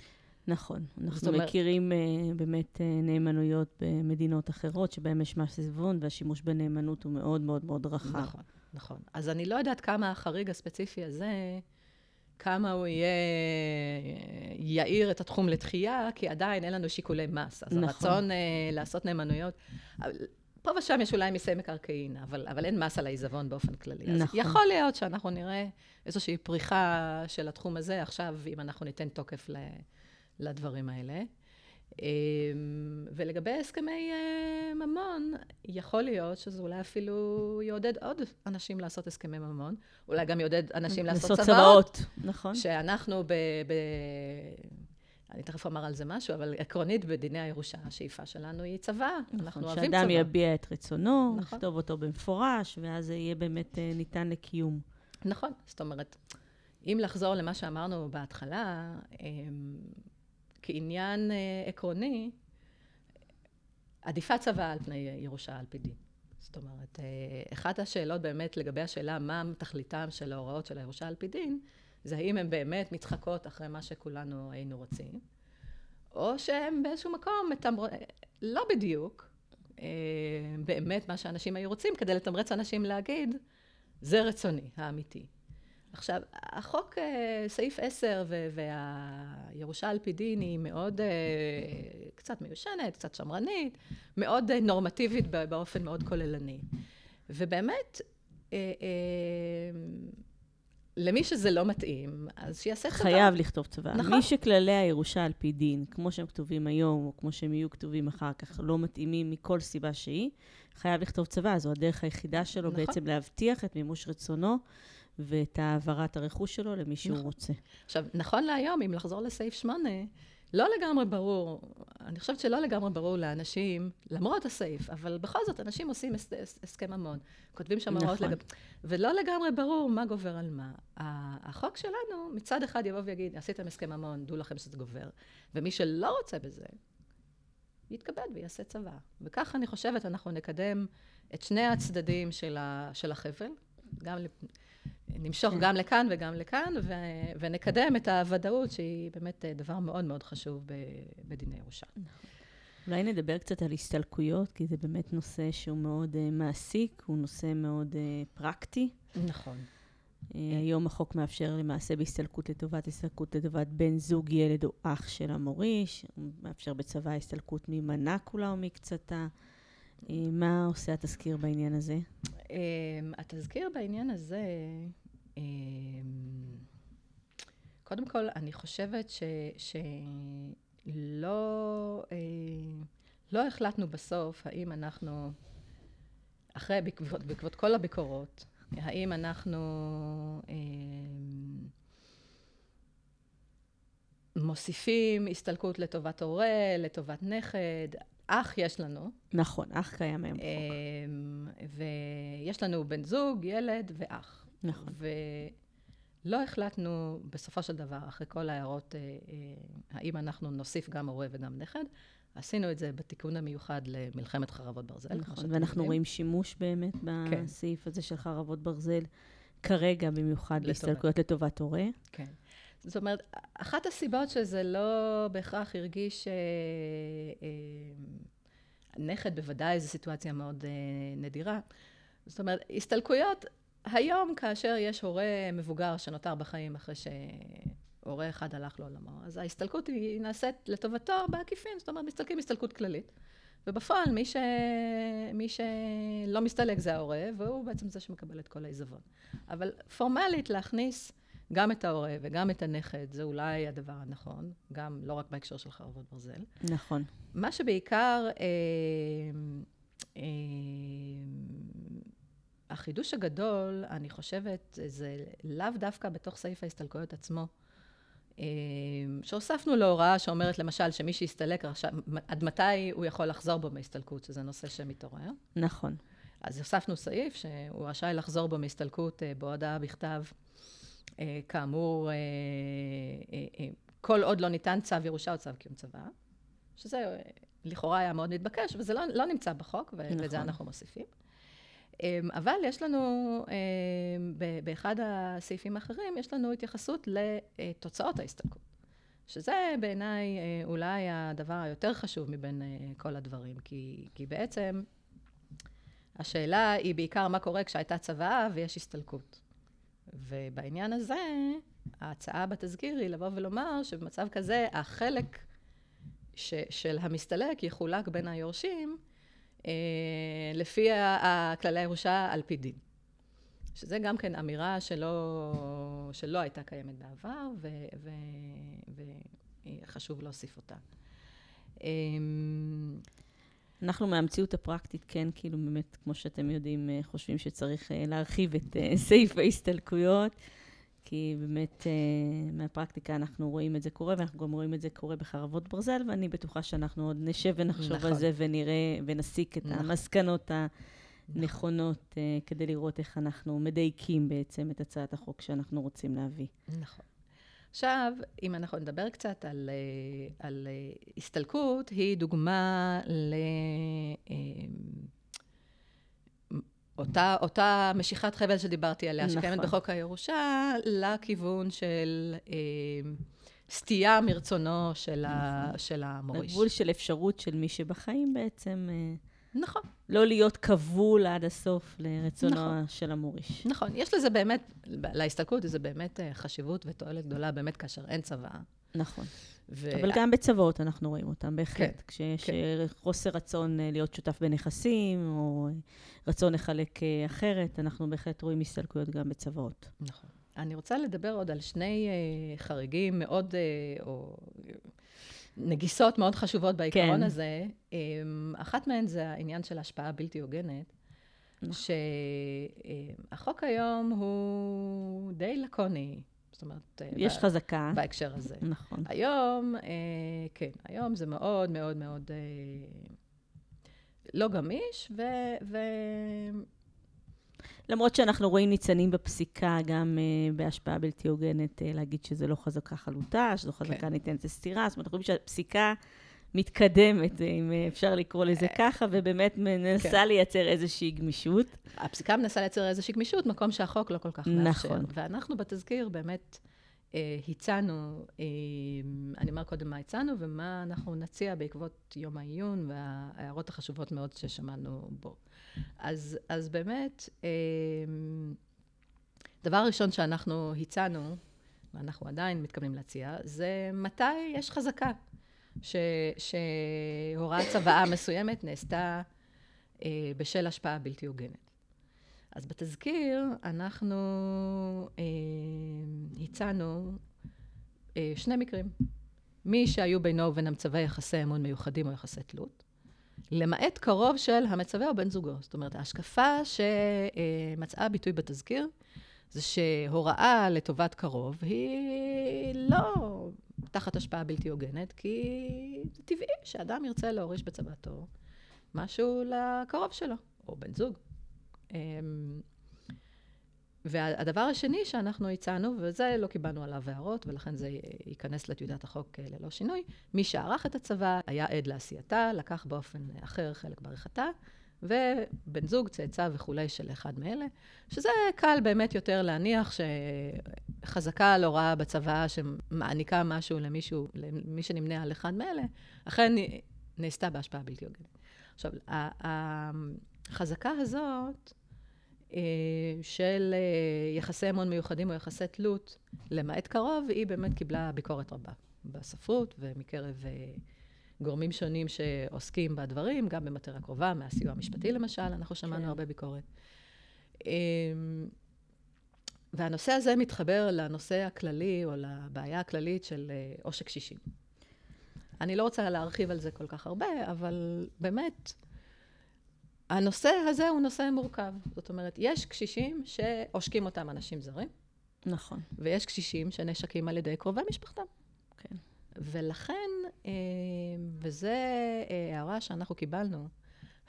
נכון. אנחנו אומרת- מכירים uh, באמת uh, נאמנויות במדינות אחרות, שבהן יש מס עיזבון, והשימוש בנאמנות הוא מאוד מאוד מאוד רחב. נכון, נכון. אז אני לא יודעת כמה החריג הספציפי הזה, כמה הוא יהיה, יאיר את התחום לתחייה, כי עדיין אין לנו שיקולי מס. אז נכון. הרצון uh, לעשות נאמנויות, פה ושם יש אולי מיסי מקרקעין, אבל, אבל אין מס על העיזבון באופן כללי. אז נכון. יכול להיות שאנחנו נראה איזושהי פריחה של התחום הזה עכשיו, אם אנחנו ניתן תוקף ל, לדברים האלה. אמ, ולגבי הסכמי אה, ממון, יכול להיות שזה אולי אפילו יעודד עוד אנשים לעשות הסכמי ממון, אולי גם יעודד אנשים לעשות צוואות, נכון. שאנחנו ב... ב... אני תכף אומר על זה משהו, אבל עקרונית בדיני הירושה, השאיפה שלנו היא צוואה. אנחנו נכון, אוהבים שאדם צבא. יביע את רצונו, נכון. יכתוב אותו במפורש, ואז זה יהיה באמת אה, ניתן לקיום. נכון, זאת אומרת, אם לחזור למה שאמרנו בהתחלה, אמ, כעניין אה, עקרוני, עדיפה צוואה על פני ירושה על פי דין. זאת אומרת, אה, אחת השאלות באמת לגבי השאלה מה תכליתם של ההוראות של הירושה על פי דין, זה האם הן באמת מתחקות אחרי מה שכולנו היינו רוצים, או שהן באיזשהו מקום מתמר... לא בדיוק, אה, באמת מה שאנשים היו רוצים, כדי לתמרץ אנשים להגיד, זה רצוני, האמיתי. עכשיו, החוק, אה, סעיף 10 ו- והירושה על פי דין היא מאוד, אה, קצת מיושנת, קצת שמרנית, מאוד אה, נורמטיבית באופן מאוד כוללני. ובאמת, למי שזה לא מתאים, אז שיעשה צבא. חייב לכתוב צוואה. נכון. מי שכללי הירושה על פי דין, כמו שהם כתובים היום, או כמו שהם יהיו כתובים אחר כך, לא מתאימים מכל סיבה שהיא, חייב לכתוב צוואה. זו הדרך היחידה שלו נכון. בעצם להבטיח את מימוש רצונו ואת העברת הרכוש שלו למי שהוא נכון. רוצה. עכשיו, נכון להיום, אם לחזור לסעיף 8, לא לגמרי ברור, אני חושבת שלא לגמרי ברור לאנשים, למרות הסעיף, אבל בכל זאת, אנשים עושים הס- הס- הסכם ממון, כותבים שם הוראות נכון. לגבי... ולא לגמרי ברור מה גובר על מה. החוק שלנו, מצד אחד יבוא ויגיד, עשיתם הסכם ממון, דעו לכם שזה גובר, ומי שלא רוצה בזה, יתכבד ויעשה צבא. וכך אני חושבת, אנחנו נקדם את שני הצדדים של, ה- של החבל, גם נמשוך כן. גם לכאן וגם לכאן, ו- ונקדם את הוודאות, שהיא באמת אה, דבר מאוד מאוד חשוב ב- בדיני ירושה. אולי נדבר קצת על הסתלקויות, כי זה באמת נושא שהוא מאוד uh, מעסיק, הוא נושא מאוד uh, פרקטי. נכון. Uh, היום החוק מאפשר למעשה בהסתלקות לטובת הסתלקות לטובת בן זוג, ילד או אח של המוריש, הוא מאפשר בצבא הסתלקות ממנה כולה או מקצתה. Uh, מה עושה התזכיר בעניין הזה? התזכיר בעניין הזה, um, קודם כל, אני חושבת ש, שלא uh, לא החלטנו בסוף האם אנחנו, אחרי, בעקבות, בעקבות כל הביקורות, האם אנחנו אה, מוסיפים הסתלקות לטובת הורה, לטובת נכד, אח יש לנו. נכון, אח קיים היום בחוק. אה, ויש לנו בן זוג, ילד ואח. נכון. ולא החלטנו, בסופו של דבר, אחרי כל ההערות, אה, אה, האם אנחנו נוסיף גם הורה וגם נכד, עשינו את זה בתיקון המיוחד למלחמת חרבות ברזל. נכון, ואנחנו. רואים שימוש באמת כן. בסעיף הזה של חרבות ברזל, כרגע במיוחד. בהסתלקויות לטובת הורה. כן. זאת אומרת, אחת הסיבות שזה לא בהכרח הרגיש... אה, אה, נכד בוודאי זו סיטואציה מאוד אה, נדירה. זאת אומרת, הסתלקויות, היום כאשר יש הורה מבוגר שנותר בחיים אחרי שהורה אחד הלך לעולמו, אז ההסתלקות היא נעשית לטובתו בעקיפין, זאת אומרת, מסתלקים הסתלקות כללית. ובפועל, מי, ש... מי שלא מסתלק זה ההורה, והוא בעצם זה שמקבל את כל העיזבון. אבל פורמלית להכניס גם את ההורה וגם את הנכד, זה אולי הדבר הנכון, גם לא רק בהקשר של חרבות ברזל. נכון. מה שבעיקר, אה, אה, החידוש הגדול, אני חושבת, זה לאו דווקא בתוך סעיף ההסתלקויות עצמו. אה, שהוספנו לו הוראה שאומרת למשל שמי שהסתלק, עכשיו, עד מתי הוא יכול לחזור בו מהסתלקות, שזה נושא שמתעורר. נכון. אז הוספנו סעיף שהוא רשאי לחזור בו מהסתלקות אה, בהודעה בכתב, כאמור, אה, אה, אה, כל עוד לא ניתן צו ירושה או צו קיום צוואה, שזה אה, לכאורה היה מאוד מתבקש, וזה לא, לא נמצא בחוק, ו- נכון. ואת זה אנחנו מוסיפים. אה, אבל יש לנו, אה, באחד הסעיפים האחרים, יש לנו התייחסות לתוצאות ההסתלקות. שזה בעיניי אה, אולי הדבר היותר חשוב מבין אה, כל הדברים, כי, כי בעצם השאלה היא בעיקר מה קורה כשהייתה צוואה ויש הסתלקות. ובעניין הזה, ההצעה בתזכיר היא לבוא ולומר שבמצב כזה, החלק ש, של המסתלק יחולק בין היורשים אה, לפי כללי הירושה על פי דין. שזה גם כן אמירה שלא, שלא הייתה קיימת בעבר, ו- ו- וחשוב להוסיף אותה. אמ, אנחנו מהמציאות הפרקטית, כן, כאילו באמת, כמו שאתם יודעים, אה, חושבים שצריך אה, להרחיב את אה, סעיף ההסתלקויות, כי באמת מהפרקטיקה אנחנו רואים את זה קורה, ואנחנו גם רואים את זה קורה בחרבות ברזל, ואני בטוחה שאנחנו עוד נשב ונחשוב נכון. על זה ונראה ונסיק את נכון. המסקנות הנכונות אה, כדי לראות איך אנחנו מדייקים בעצם את הצעת החוק שאנחנו רוצים להביא. נכון. עכשיו, אם אנחנו נדבר קצת על, אה, על אה, הסתלקות, היא דוגמה ל... אה, אותה, אותה משיכת חבל שדיברתי עליה, נכון. שקיימת בחוק הירושה, לכיוון של אה, סטייה מרצונו של, ה, נכון. של המוריש. לגבול של אפשרות של מי שבחיים בעצם, אה, נכון, לא להיות כבול עד הסוף לרצונו נכון. של המוריש. נכון. יש לזה באמת, להסתלקות זה באמת אה, חשיבות ותועלת גדולה, באמת כאשר אין צוואה. נכון. ו... אבל גם בצוואות אנחנו רואים אותם, בהחלט. כן, כשיש כן. אה, חוסר רצון אה, להיות שותף בנכסים, או רצון לחלק אחרת, אנחנו בהחלט רואים הסתלקויות גם בצוואות. נכון. אני רוצה לדבר עוד על שני חריגים מאוד, או נגיסות מאוד חשובות בעיקרון כן. הזה. Um, אחת מהן זה העניין של ההשפעה הבלתי הוגנת, נכון. שהחוק היום הוא די לקוני, זאת אומרת, אה, יש ב- חזקה. בהקשר הזה. נכון. היום, אה, כן, היום זה מאוד מאוד מאוד אה, לא גמיש, ו... ו... למרות שאנחנו רואים ניצנים בפסיקה, גם uh, בהשפעה בלתי הוגנת, uh, להגיד שזה לא חזקה חלוטה, שזו חזקה כן. ניתנת לסתירה. זאת אומרת, אנחנו רואים שהפסיקה מתקדמת, אם uh, אפשר לקרוא לזה ככה, ובאמת מנסה כן. לייצר איזושהי גמישות. הפסיקה מנסה לייצר איזושהי גמישות, מקום שהחוק לא כל כך מאפשר. נכון. ואנחנו בתזכיר באמת אה, הצענו, אה, אני אומר קודם מה הצענו ומה אנחנו נציע בעקבות יום העיון וההערות החשובות מאוד ששמענו בו. אז, אז באמת, אה, דבר ראשון שאנחנו הצענו, ואנחנו עדיין מתכוונים להציע, זה מתי יש חזקה ש, שהוראת צוואה מסוימת נעשתה אה, בשל השפעה בלתי הוגנת. אז בתזכיר אנחנו אה, הצענו אה, שני מקרים. מי שהיו בינו ובין המצווה יחסי אמון מיוחדים או יחסי תלות, למעט קרוב של המצווה או בן זוגו. זאת אומרת, ההשקפה שמצאה ביטוי בתזכיר, זה שהוראה לטובת קרוב היא לא תחת השפעה בלתי הוגנת, כי זה טבעי שאדם ירצה להוריש בצוואתו משהו לקרוב שלו, או בן זוג. והדבר השני שאנחנו הצענו, וזה לא קיבלנו עליו הערות, ולכן זה ייכנס לטיוטת החוק אה, ללא שינוי, מי שערך את הצבא היה עד לעשייתה, לקח באופן אחר חלק בעריכתה, ובן זוג, צאצא וכולי של אחד מאלה, שזה קל באמת יותר להניח שחזקה על הוראה בצבא שמעניקה משהו למישהו, למי שנמנה על אחד מאלה, אכן נעשתה בהשפעה בלתי הוגנת. עכשיו, החזקה הזאת, של אה, יחסי אמון מיוחדים או יחסי תלות, למעט קרוב, היא באמת קיבלה ביקורת רבה בספרות ומקרב אה, גורמים שונים שעוסקים בדברים, גם במטרה קרובה, מהסיוע המשפטי למשל, אנחנו שמענו כן. הרבה ביקורת. והנושא הזה מתחבר לנושא הכללי, או לבעיה הכללית של עושק קשישים. אני לא רוצה להרחיב על זה כל כך הרבה, אבל באמת, הנושא הזה הוא נושא מורכב. זאת אומרת, יש קשישים שעושקים אותם אנשים זרים. נכון. ויש קשישים שנשקים על ידי קרובי משפחתם. כן. ולכן, אה, וזו אה, הערה שאנחנו קיבלנו,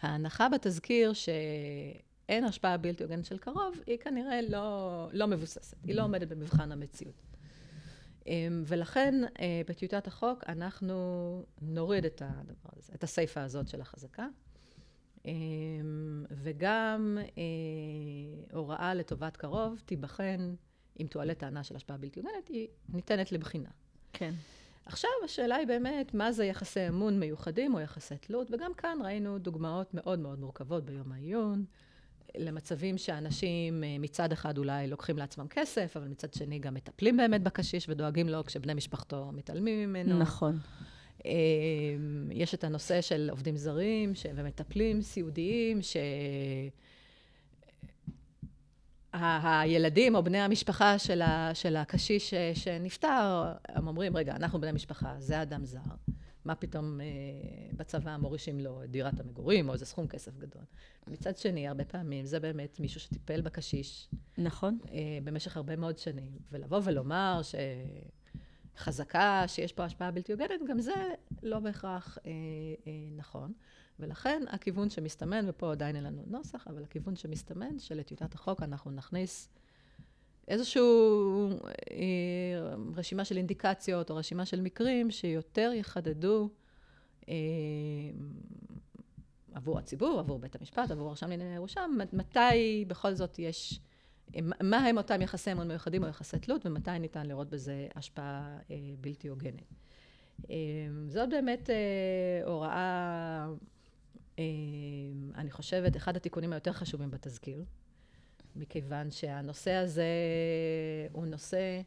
ההנחה בתזכיר שאין השפעה בלתי הוגנת של קרוב, היא כנראה לא, לא מבוססת, היא לא עומדת במבחן המציאות. אה, ולכן, בטיוטת החוק אנחנו נוריד את הדבר הזה, את הסיפה הזאת של החזקה. אמ, וגם אה, הוראה לטובת קרוב תיבחן, אם תועלה טענה של השפעה בלתי הוגנת, היא ניתנת לבחינה. כן. עכשיו השאלה היא באמת, מה זה יחסי אמון מיוחדים או יחסי תלות, וגם כאן ראינו דוגמאות מאוד מאוד מורכבות ביום העיון, למצבים שאנשים אה, מצד אחד אולי לוקחים לעצמם כסף, אבל מצד שני גם מטפלים באמת בקשיש ודואגים לו כשבני משפחתו מתעלמים ממנו. נכון. אמ, יש את הנושא של עובדים זרים ומטפלים סיעודיים, ש... הילדים או בני המשפחה של, ה, של הקשיש שנפטר, הם אומרים, רגע, אנחנו בני משפחה, זה אדם זר. מה פתאום אה, בצבא מורישים לו את דירת המגורים או איזה סכום כסף גדול. מצד שני, הרבה פעמים זה באמת מישהו שטיפל בקשיש. נכון. אה, במשך הרבה מאוד שנים. ולבוא ולומר ש... חזקה שיש פה השפעה בלתי הוגנת, גם זה לא בהכרח אה, אה, נכון. ולכן הכיוון שמסתמן, ופה עדיין אין לנו נוסח, אבל הכיוון שמסתמן, שלטיוטת החוק אנחנו נכניס איזושהי אה, רשימה של אינדיקציות או רשימה של מקרים שיותר יחדדו אה, עבור הציבור, עבור בית המשפט, עבור הרשם לענייני ירושה, מתי בכל זאת יש... מה הם אותם יחסי אמון מיוחדים או יחסי תלות, ומתי ניתן לראות בזה השפעה אה, בלתי הוגנת. אה, זאת באמת אה, הוראה, אה, אני חושבת, אחד התיקונים היותר חשובים בתזכיר, מכיוון שהנושא הזה הוא נושא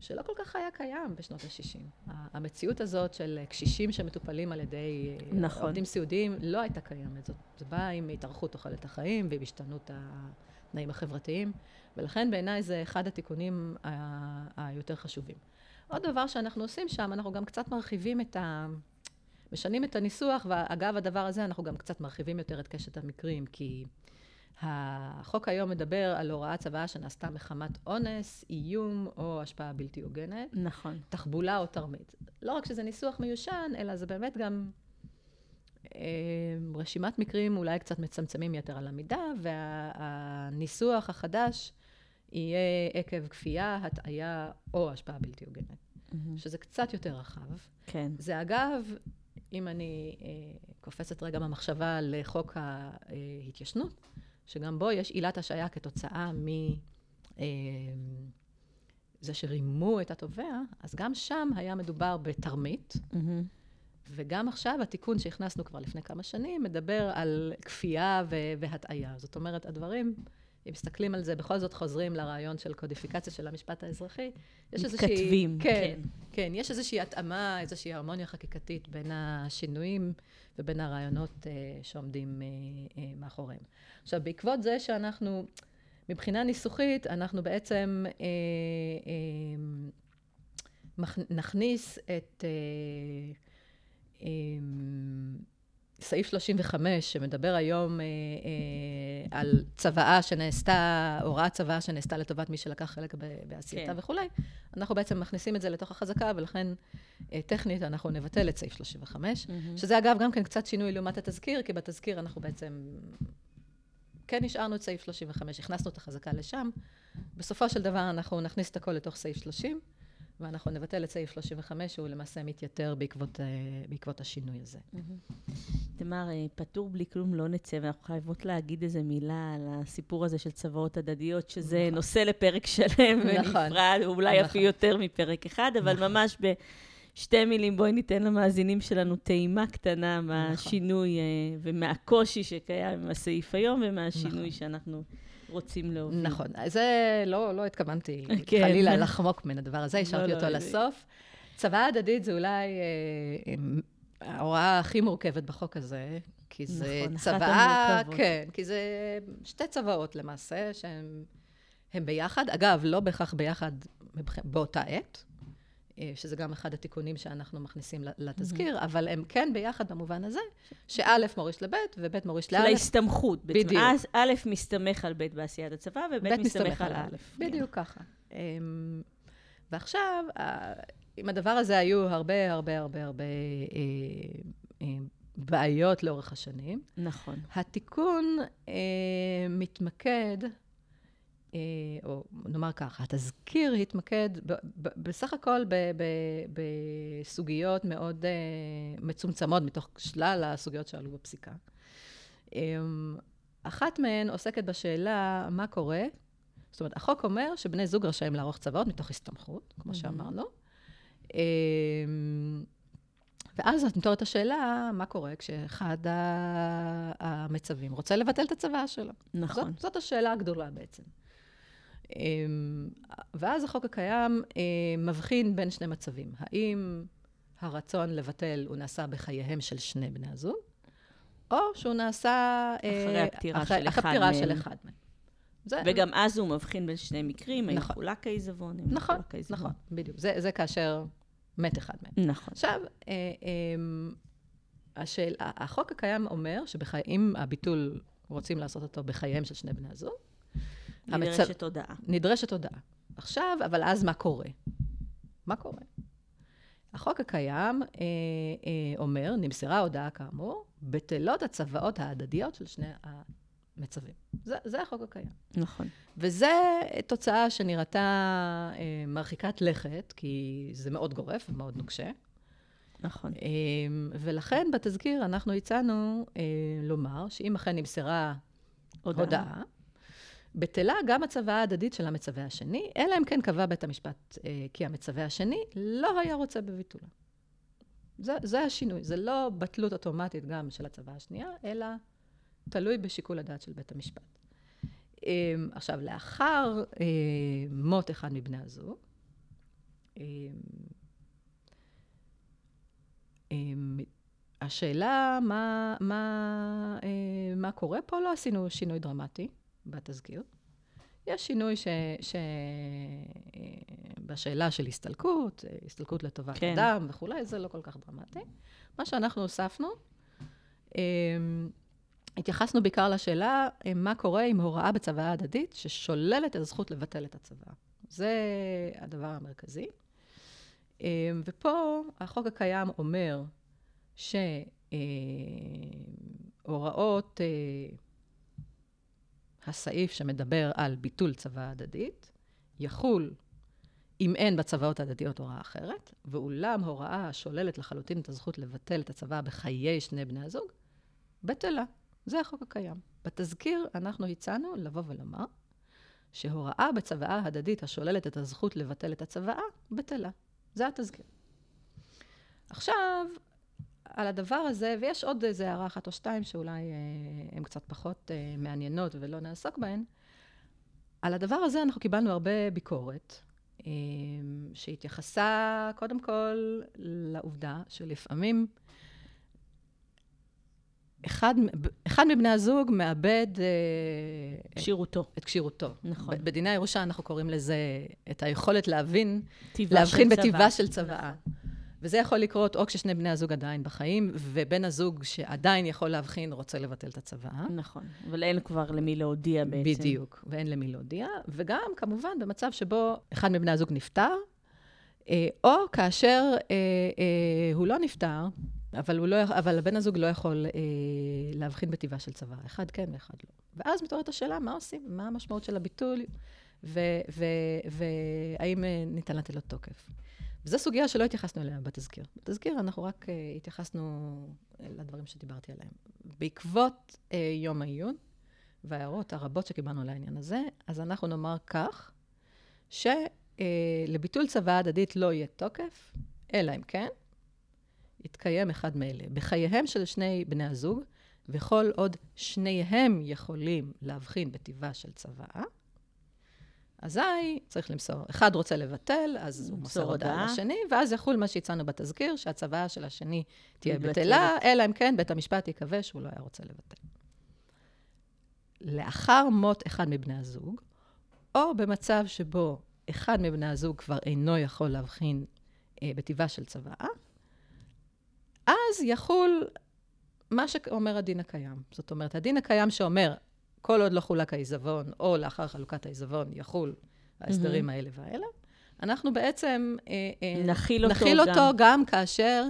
שלא כל כך היה קיים בשנות ה-60. המציאות הזאת של קשישים שמטופלים על ידי אה, נכון. עובדים סיעודיים לא הייתה קיימת. זאת, זה בא עם התארכות תוחלת החיים ועם השתנות ה... התנאים החברתיים, ולכן בעיניי זה אחד התיקונים היותר חשובים. עוד דבר שאנחנו עושים שם, אנחנו גם קצת מרחיבים את ה... משנים את הניסוח, ואגב הדבר הזה אנחנו גם קצת מרחיבים יותר את קשת המקרים, כי החוק היום מדבר על הוראת צוואה שנעשתה מחמת אונס, איום או השפעה בלתי הוגנת. נכון. תחבולה או תרמית. לא רק שזה ניסוח מיושן, אלא זה באמת גם רשימת מקרים אולי קצת מצמצמים יתר על המידה, והניסוח החדש יהיה עקב כפייה, הטעיה או השפעה בלתי הוגנת, mm-hmm. שזה קצת יותר רחב. כן. זה אגב, אם אני אה, קופצת רגע במחשבה לחוק ההתיישנות, שגם בו יש עילת השעיה כתוצאה מ... אה, זה שרימו את התובע, אז גם שם היה מדובר בתרמית, mm-hmm. וגם עכשיו התיקון שהכנסנו כבר לפני כמה שנים מדבר על כפייה והטעיה. זאת אומרת, הדברים, אם מסתכלים על זה, בכל זאת חוזרים לרעיון של קודיפיקציה של המשפט האזרחי. יש איזושהי... מתכתבים, כן. כן. כן, יש איזושהי התאמה, איזושהי הרמוניה חקיקתית בין השינויים ובין הרעיונות uh, שעומדים uh, uh, מאחוריהם. עכשיו, בעקבות זה שאנחנו, מבחינה ניסוחית, אנחנו בעצם uh, uh, נכניס את... אמ, סעיף 35, שמדבר היום אה, אה, על צוואה שנעשתה, הוראת צוואה שנעשתה לטובת מי שלקח חלק בעשייתה כן. וכולי, אנחנו בעצם מכניסים את זה לתוך החזקה, ולכן אה, טכנית אנחנו נבטל את סעיף 35, mm-hmm. שזה אגב גם כן קצת שינוי לעומת התזכיר, כי בתזכיר אנחנו בעצם כן השארנו את סעיף 35, הכנסנו את החזקה לשם. בסופו של דבר אנחנו נכניס את הכל לתוך סעיף 30. ואנחנו נבטל את סעיף 35, שהוא למעשה מתייתר בעקבות, אה, בעקבות השינוי הזה. תמר, אה, פטור בלי כלום לא נצא, ואנחנו חייבות להגיד איזה מילה על הסיפור הזה של צוואות הדדיות, שזה נכון. נושא לפרק שלם נכון, ונפרד, אולי נכון. אפילו יותר מפרק אחד, אבל נכון. ממש בשתי מילים, בואי ניתן למאזינים שלנו טעימה קטנה נכון. מהשינוי נכון. ומהקושי שקיים עם הסעיף היום, ומהשינוי נכון. שאנחנו... רוצים להוביל. נכון. זה לא, לא התכוונתי כן. חלילה לחמוק מן הדבר הזה, השארתי לא, אותו לא, לסוף. צוואה הדדית זה אולי אה, ההוראה הכי מורכבת בחוק הזה, כי זה נכון, צוואה, כן, כי זה שתי צוואות למעשה, שהן ביחד. אגב, לא בהכרח ביחד באותה עת. אה, שזה גם אחד התיקונים שאנחנו מכניסים לתזכיר, mm-hmm. אבל הם כן ביחד במובן הזה, שא' מוריש לב' וב' מוריש לא'. של ההסתמכות. בדיוק. אז א' מסתמך על ב' בעשיית הצבא, וב' מסתמך על א'. בדיוק ככה. אמ, ועכשיו, עם הדבר הזה היו הרבה, הרבה, הרבה, הרבה אה, אה, בעיות לאורך השנים. נכון. התיקון מתמקד או נאמר ככה, התזכיר התמקד בסך הכל בסוגיות מאוד אה, מצומצמות מתוך שלל הסוגיות שעלו בפסיקה. אמ, אחת מהן עוסקת בשאלה מה קורה, זאת אומרת, החוק אומר שבני זוג רשאים לערוך צוואות מתוך הסתמכות, כמו שאמרנו. אמ, ואז את מתוארת השאלה, מה קורה כשאחד המצווים רוצה לבטל את הצוואה שלו. נכון. זאת, זאת השאלה הגדולה בעצם. אמ, ואז החוק הקיים אה, מבחין בין שני מצבים. האם הרצון לבטל הוא נעשה בחייהם של שני בני הזוג, או שהוא נעשה... אה, אחרי הפטירה אחרי, של אחרי אחד מהם. של אחד מהם. זה... וגם אז הוא מבחין בין שני מקרים, האם נכון. חולק העיזבון, האם נכון, חולק העיזבון. נכון, בדיוק. זה, זה כאשר מת אחד מהם. נכון. עכשיו, אה, אה, השאל, החוק הקיים אומר שאם הביטול, רוצים לעשות אותו בחייהם של שני בני הזוג, נדרשת המצב... הודעה. נדרשת הודעה. עכשיו, אבל אז מה קורה? מה קורה? החוק הקיים אה, אה, אומר, נמסרה הודעה כאמור, בטלות הצוואות ההדדיות של שני המצווים. זה, זה החוק הקיים. נכון. וזה תוצאה שנראתה אה, מרחיקת לכת, כי זה מאוד גורף ומאוד נוקשה. נכון. אה, ולכן בתזכיר אנחנו הצענו אה, לומר שאם אכן נמסרה הודעה, הודעה בטלה גם הצוואה ההדדית של המצווה השני, אלא אם כן קבע בית המשפט אה, כי המצווה השני לא היה רוצה בביטולה. זה, זה השינוי, זה לא בטלות אוטומטית גם של הצוואה השנייה, אלא תלוי בשיקול הדעת של בית המשפט. אה, עכשיו, לאחר אה, מות אחד מבני הזוג, אה, אה, השאלה מה, מה, אה, מה קורה פה, לא עשינו שינוי דרמטי. בתזכיר. יש שינוי ש... ש... בשאלה של הסתלקות, הסתלקות לטובת כן. אדם וכולי, זה לא כל כך דרמטי. מה שאנחנו הוספנו, אמ, התייחסנו בעיקר לשאלה מה קורה עם הוראה בצוואה הדדית ששוללת את הזכות לבטל את הצוואה. זה הדבר המרכזי. אמ, ופה החוק הקיים אומר שהוראות אה, הסעיף שמדבר על ביטול צוואה הדדית, יחול אם אין בצוואות ההדדיות הוראה אחרת, ואולם הוראה השוללת לחלוטין את הזכות לבטל את הצוואה בחיי שני בני הזוג, בטלה. זה החוק הקיים. בתזכיר אנחנו הצענו לבוא ולומר שהוראה בצוואה הדדית השוללת את הזכות לבטל את הצוואה, בטלה. זה התזכיר. עכשיו, על הדבר הזה, ויש עוד איזה הערה אחת או שתיים שאולי אה, הן קצת פחות אה, מעניינות ולא נעסוק בהן. על הדבר הזה אנחנו קיבלנו הרבה ביקורת, אה, שהתייחסה קודם כל לעובדה שלפעמים אחד, אחד מבני הזוג מאבד... כשירותו. את כשירותו. נכון. בדיני הירושה אנחנו קוראים לזה את היכולת להבין, להבחין בטיבה של צוואה. נכון. וזה יכול לקרות או כששני בני הזוג עדיין בחיים, ובן הזוג שעדיין יכול להבחין רוצה לבטל את הצוואה. נכון, אבל אין כבר למי להודיע בעצם. בדיוק, ואין למי להודיע. וגם, כמובן, במצב שבו אחד מבני הזוג נפטר, אה, או כאשר אה, אה, הוא לא נפטר, אבל, לא, אבל הבן הזוג לא יכול אה, להבחין בטבעה של צבא. אחד כן ואחד לא. ואז מתעוררת השאלה, מה עושים? מה המשמעות של הביטול, והאם אה, ניתן לתת לו תוקף. וזו סוגיה שלא התייחסנו אליה בתזכיר. בתזכיר אנחנו רק uh, התייחסנו לדברים שדיברתי עליהם. בעקבות uh, יום העיון וההערות הרבות שקיבלנו על העניין הזה, אז אנחנו נאמר כך, שלביטול uh, צוואה הדדית לא יהיה תוקף, אלא אם כן יתקיים אחד מאלה. בחייהם של שני בני הזוג, וכל עוד שניהם יכולים להבחין בטיבה של צוואה, אזי צריך למסור. אחד רוצה לבטל, אז הוא מוסר הודעה לשני, ואז יחול מה שהצענו בתזכיר, שהצוואה של השני תהיה בטלה, אלא אם כן בית המשפט יקווה שהוא לא היה רוצה לבטל. לאחר מות אחד מבני הזוג, או במצב שבו אחד מבני הזוג כבר אינו יכול להבחין אה, בטיבה של צוואה, אז יחול מה שאומר הדין הקיים. זאת אומרת, הדין הקיים שאומר, כל עוד לא חולק העיזבון, או לאחר חלוקת העיזבון, יחול ההסדרים mm-hmm. האלה והאלה, אנחנו בעצם אה, אה, נכיל אותו, אותו גם. גם כאשר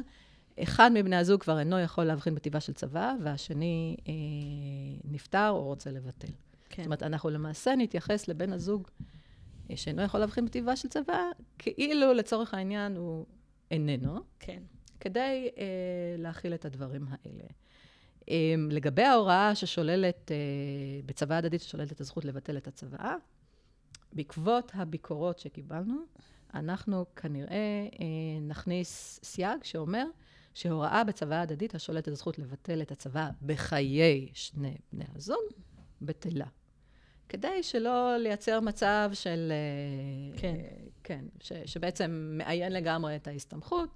אחד מבני הזוג כבר אינו יכול להבחין בטבעה של צבא, והשני אה, נפטר או רוצה לבטל. כן. זאת אומרת, אנחנו למעשה נתייחס לבן הזוג אה, שאינו יכול להבחין בטבעה של צבא, כאילו לצורך העניין הוא איננו. כן. כדי אה, להכיל את הדברים האלה. אמ, לגבי ההוראה ששוללת, אה, בצוואה הדדית ששוללת את הזכות לבטל את הצוואה, בעקבות הביקורות שקיבלנו, אנחנו כנראה אה, נכניס סייג שאומר שהוראה בצוואה הדדית השוללת את הזכות לבטל את הצוואה בחיי שני בני הזוג, בטלה. כדי שלא לייצר מצב של... אה, כן. כן, ש, שבעצם מאיין לגמרי את ההסתמכות.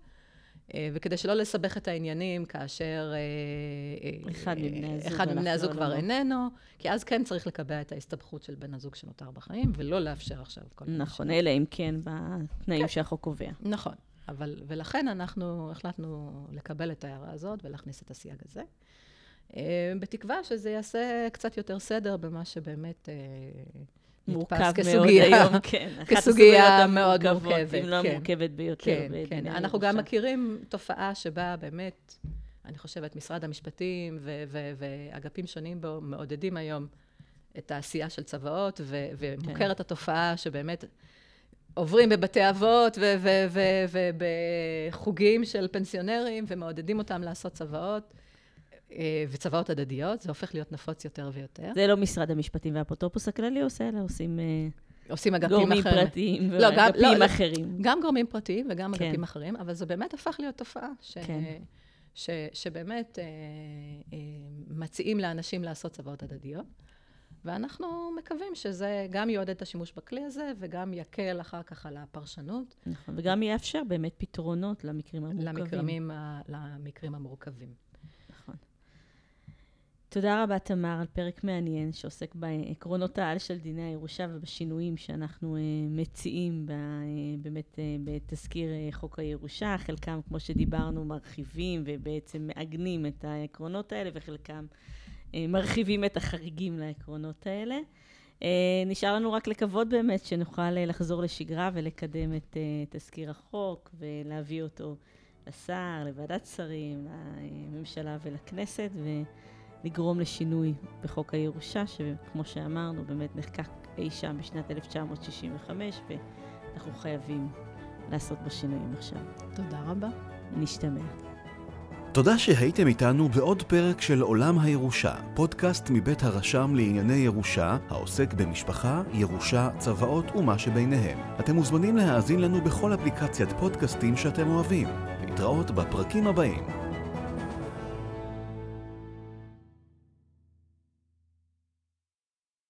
אה, וכדי שלא לסבך את העניינים כאשר אה, אחד מבני הזוג, אחד מבני הזוג כבר. איננו, כי אז כן צריך לקבע את ההסתבכות של בן הזוג שנותר בחיים, ולא לאפשר עכשיו כל מיני... נכון, אלא אם כן בתנאים כן. שהחוק קובע. נכון, אבל, ולכן אנחנו החלטנו לקבל את ההערה הזאת ולהכניס את הסייג הזה. אה, בתקווה שזה יעשה קצת יותר סדר במה שבאמת... מורכב מאוד היום, כן. כסוגיה מאוד מורכבת. אם לא כן. מורכבת ביותר. כן, כן. אנחנו גם מכירים תופעה שבה באמת, אני חושבת, משרד המשפטים ואגפים שונים בו מעודדים היום את העשייה של צוואות, ומוכרת כן. התופעה שבאמת עוברים בבתי אבות ובחוגים של פנסיונרים, ומעודדים אותם לעשות צוואות. אה, וצוואות הדדיות, זה הופך להיות נפוץ יותר ויותר. זה לא משרד המשפטים והאפוטרופוס הכללי עושה, אלא עושים... אה, עושים אגפים גורמים אחרים. גורמים פרטיים לא, ואגפים לא, לא, אחרים. גם גורמים פרטיים וגם כן. אגפים אחרים, אבל זה באמת הפך להיות תופעה. ש... כן. ש, שבאמת אה, אה, מציעים לאנשים לעשות צוואות הדדיות. ואנחנו מקווים שזה גם יעודד את השימוש בכלי הזה, וגם יקל אחר כך על הפרשנות. נכון, וגם יאפשר באמת פתרונות למקרים המורכבים. למקרים, למקרים המורכבים. תודה רבה, תמר, על פרק מעניין שעוסק בעקרונות העל של דיני הירושה ובשינויים שאנחנו uh, מציעים ב, uh, באמת uh, בתזכיר חוק הירושה. חלקם, כמו שדיברנו, מרחיבים ובעצם מעגנים את העקרונות האלה, וחלקם מרחיבים את החריגים לעקרונות האלה. נשאר לנו רק לקוות באמת שנוכל לחזור לשגרה ולקדם את תזכיר החוק ולהביא אותו לשר, לוועדת שרים, לממשלה ולכנסת. ו... לגרום לשינוי בחוק הירושה, שכמו שאמרנו, באמת נחקק אי שם בשנת 1965, ואנחנו חייבים לעשות בו שינויים עכשיו. תודה רבה. נשתמע. תודה שהייתם איתנו בעוד פרק של עולם הירושה, פודקאסט מבית הרשם לענייני ירושה, העוסק במשפחה, ירושה, צוואות ומה שביניהם. אתם מוזמנים להאזין לנו בכל אפליקציית פודקאסטים שאתם אוהבים. להתראות בפרקים הבאים.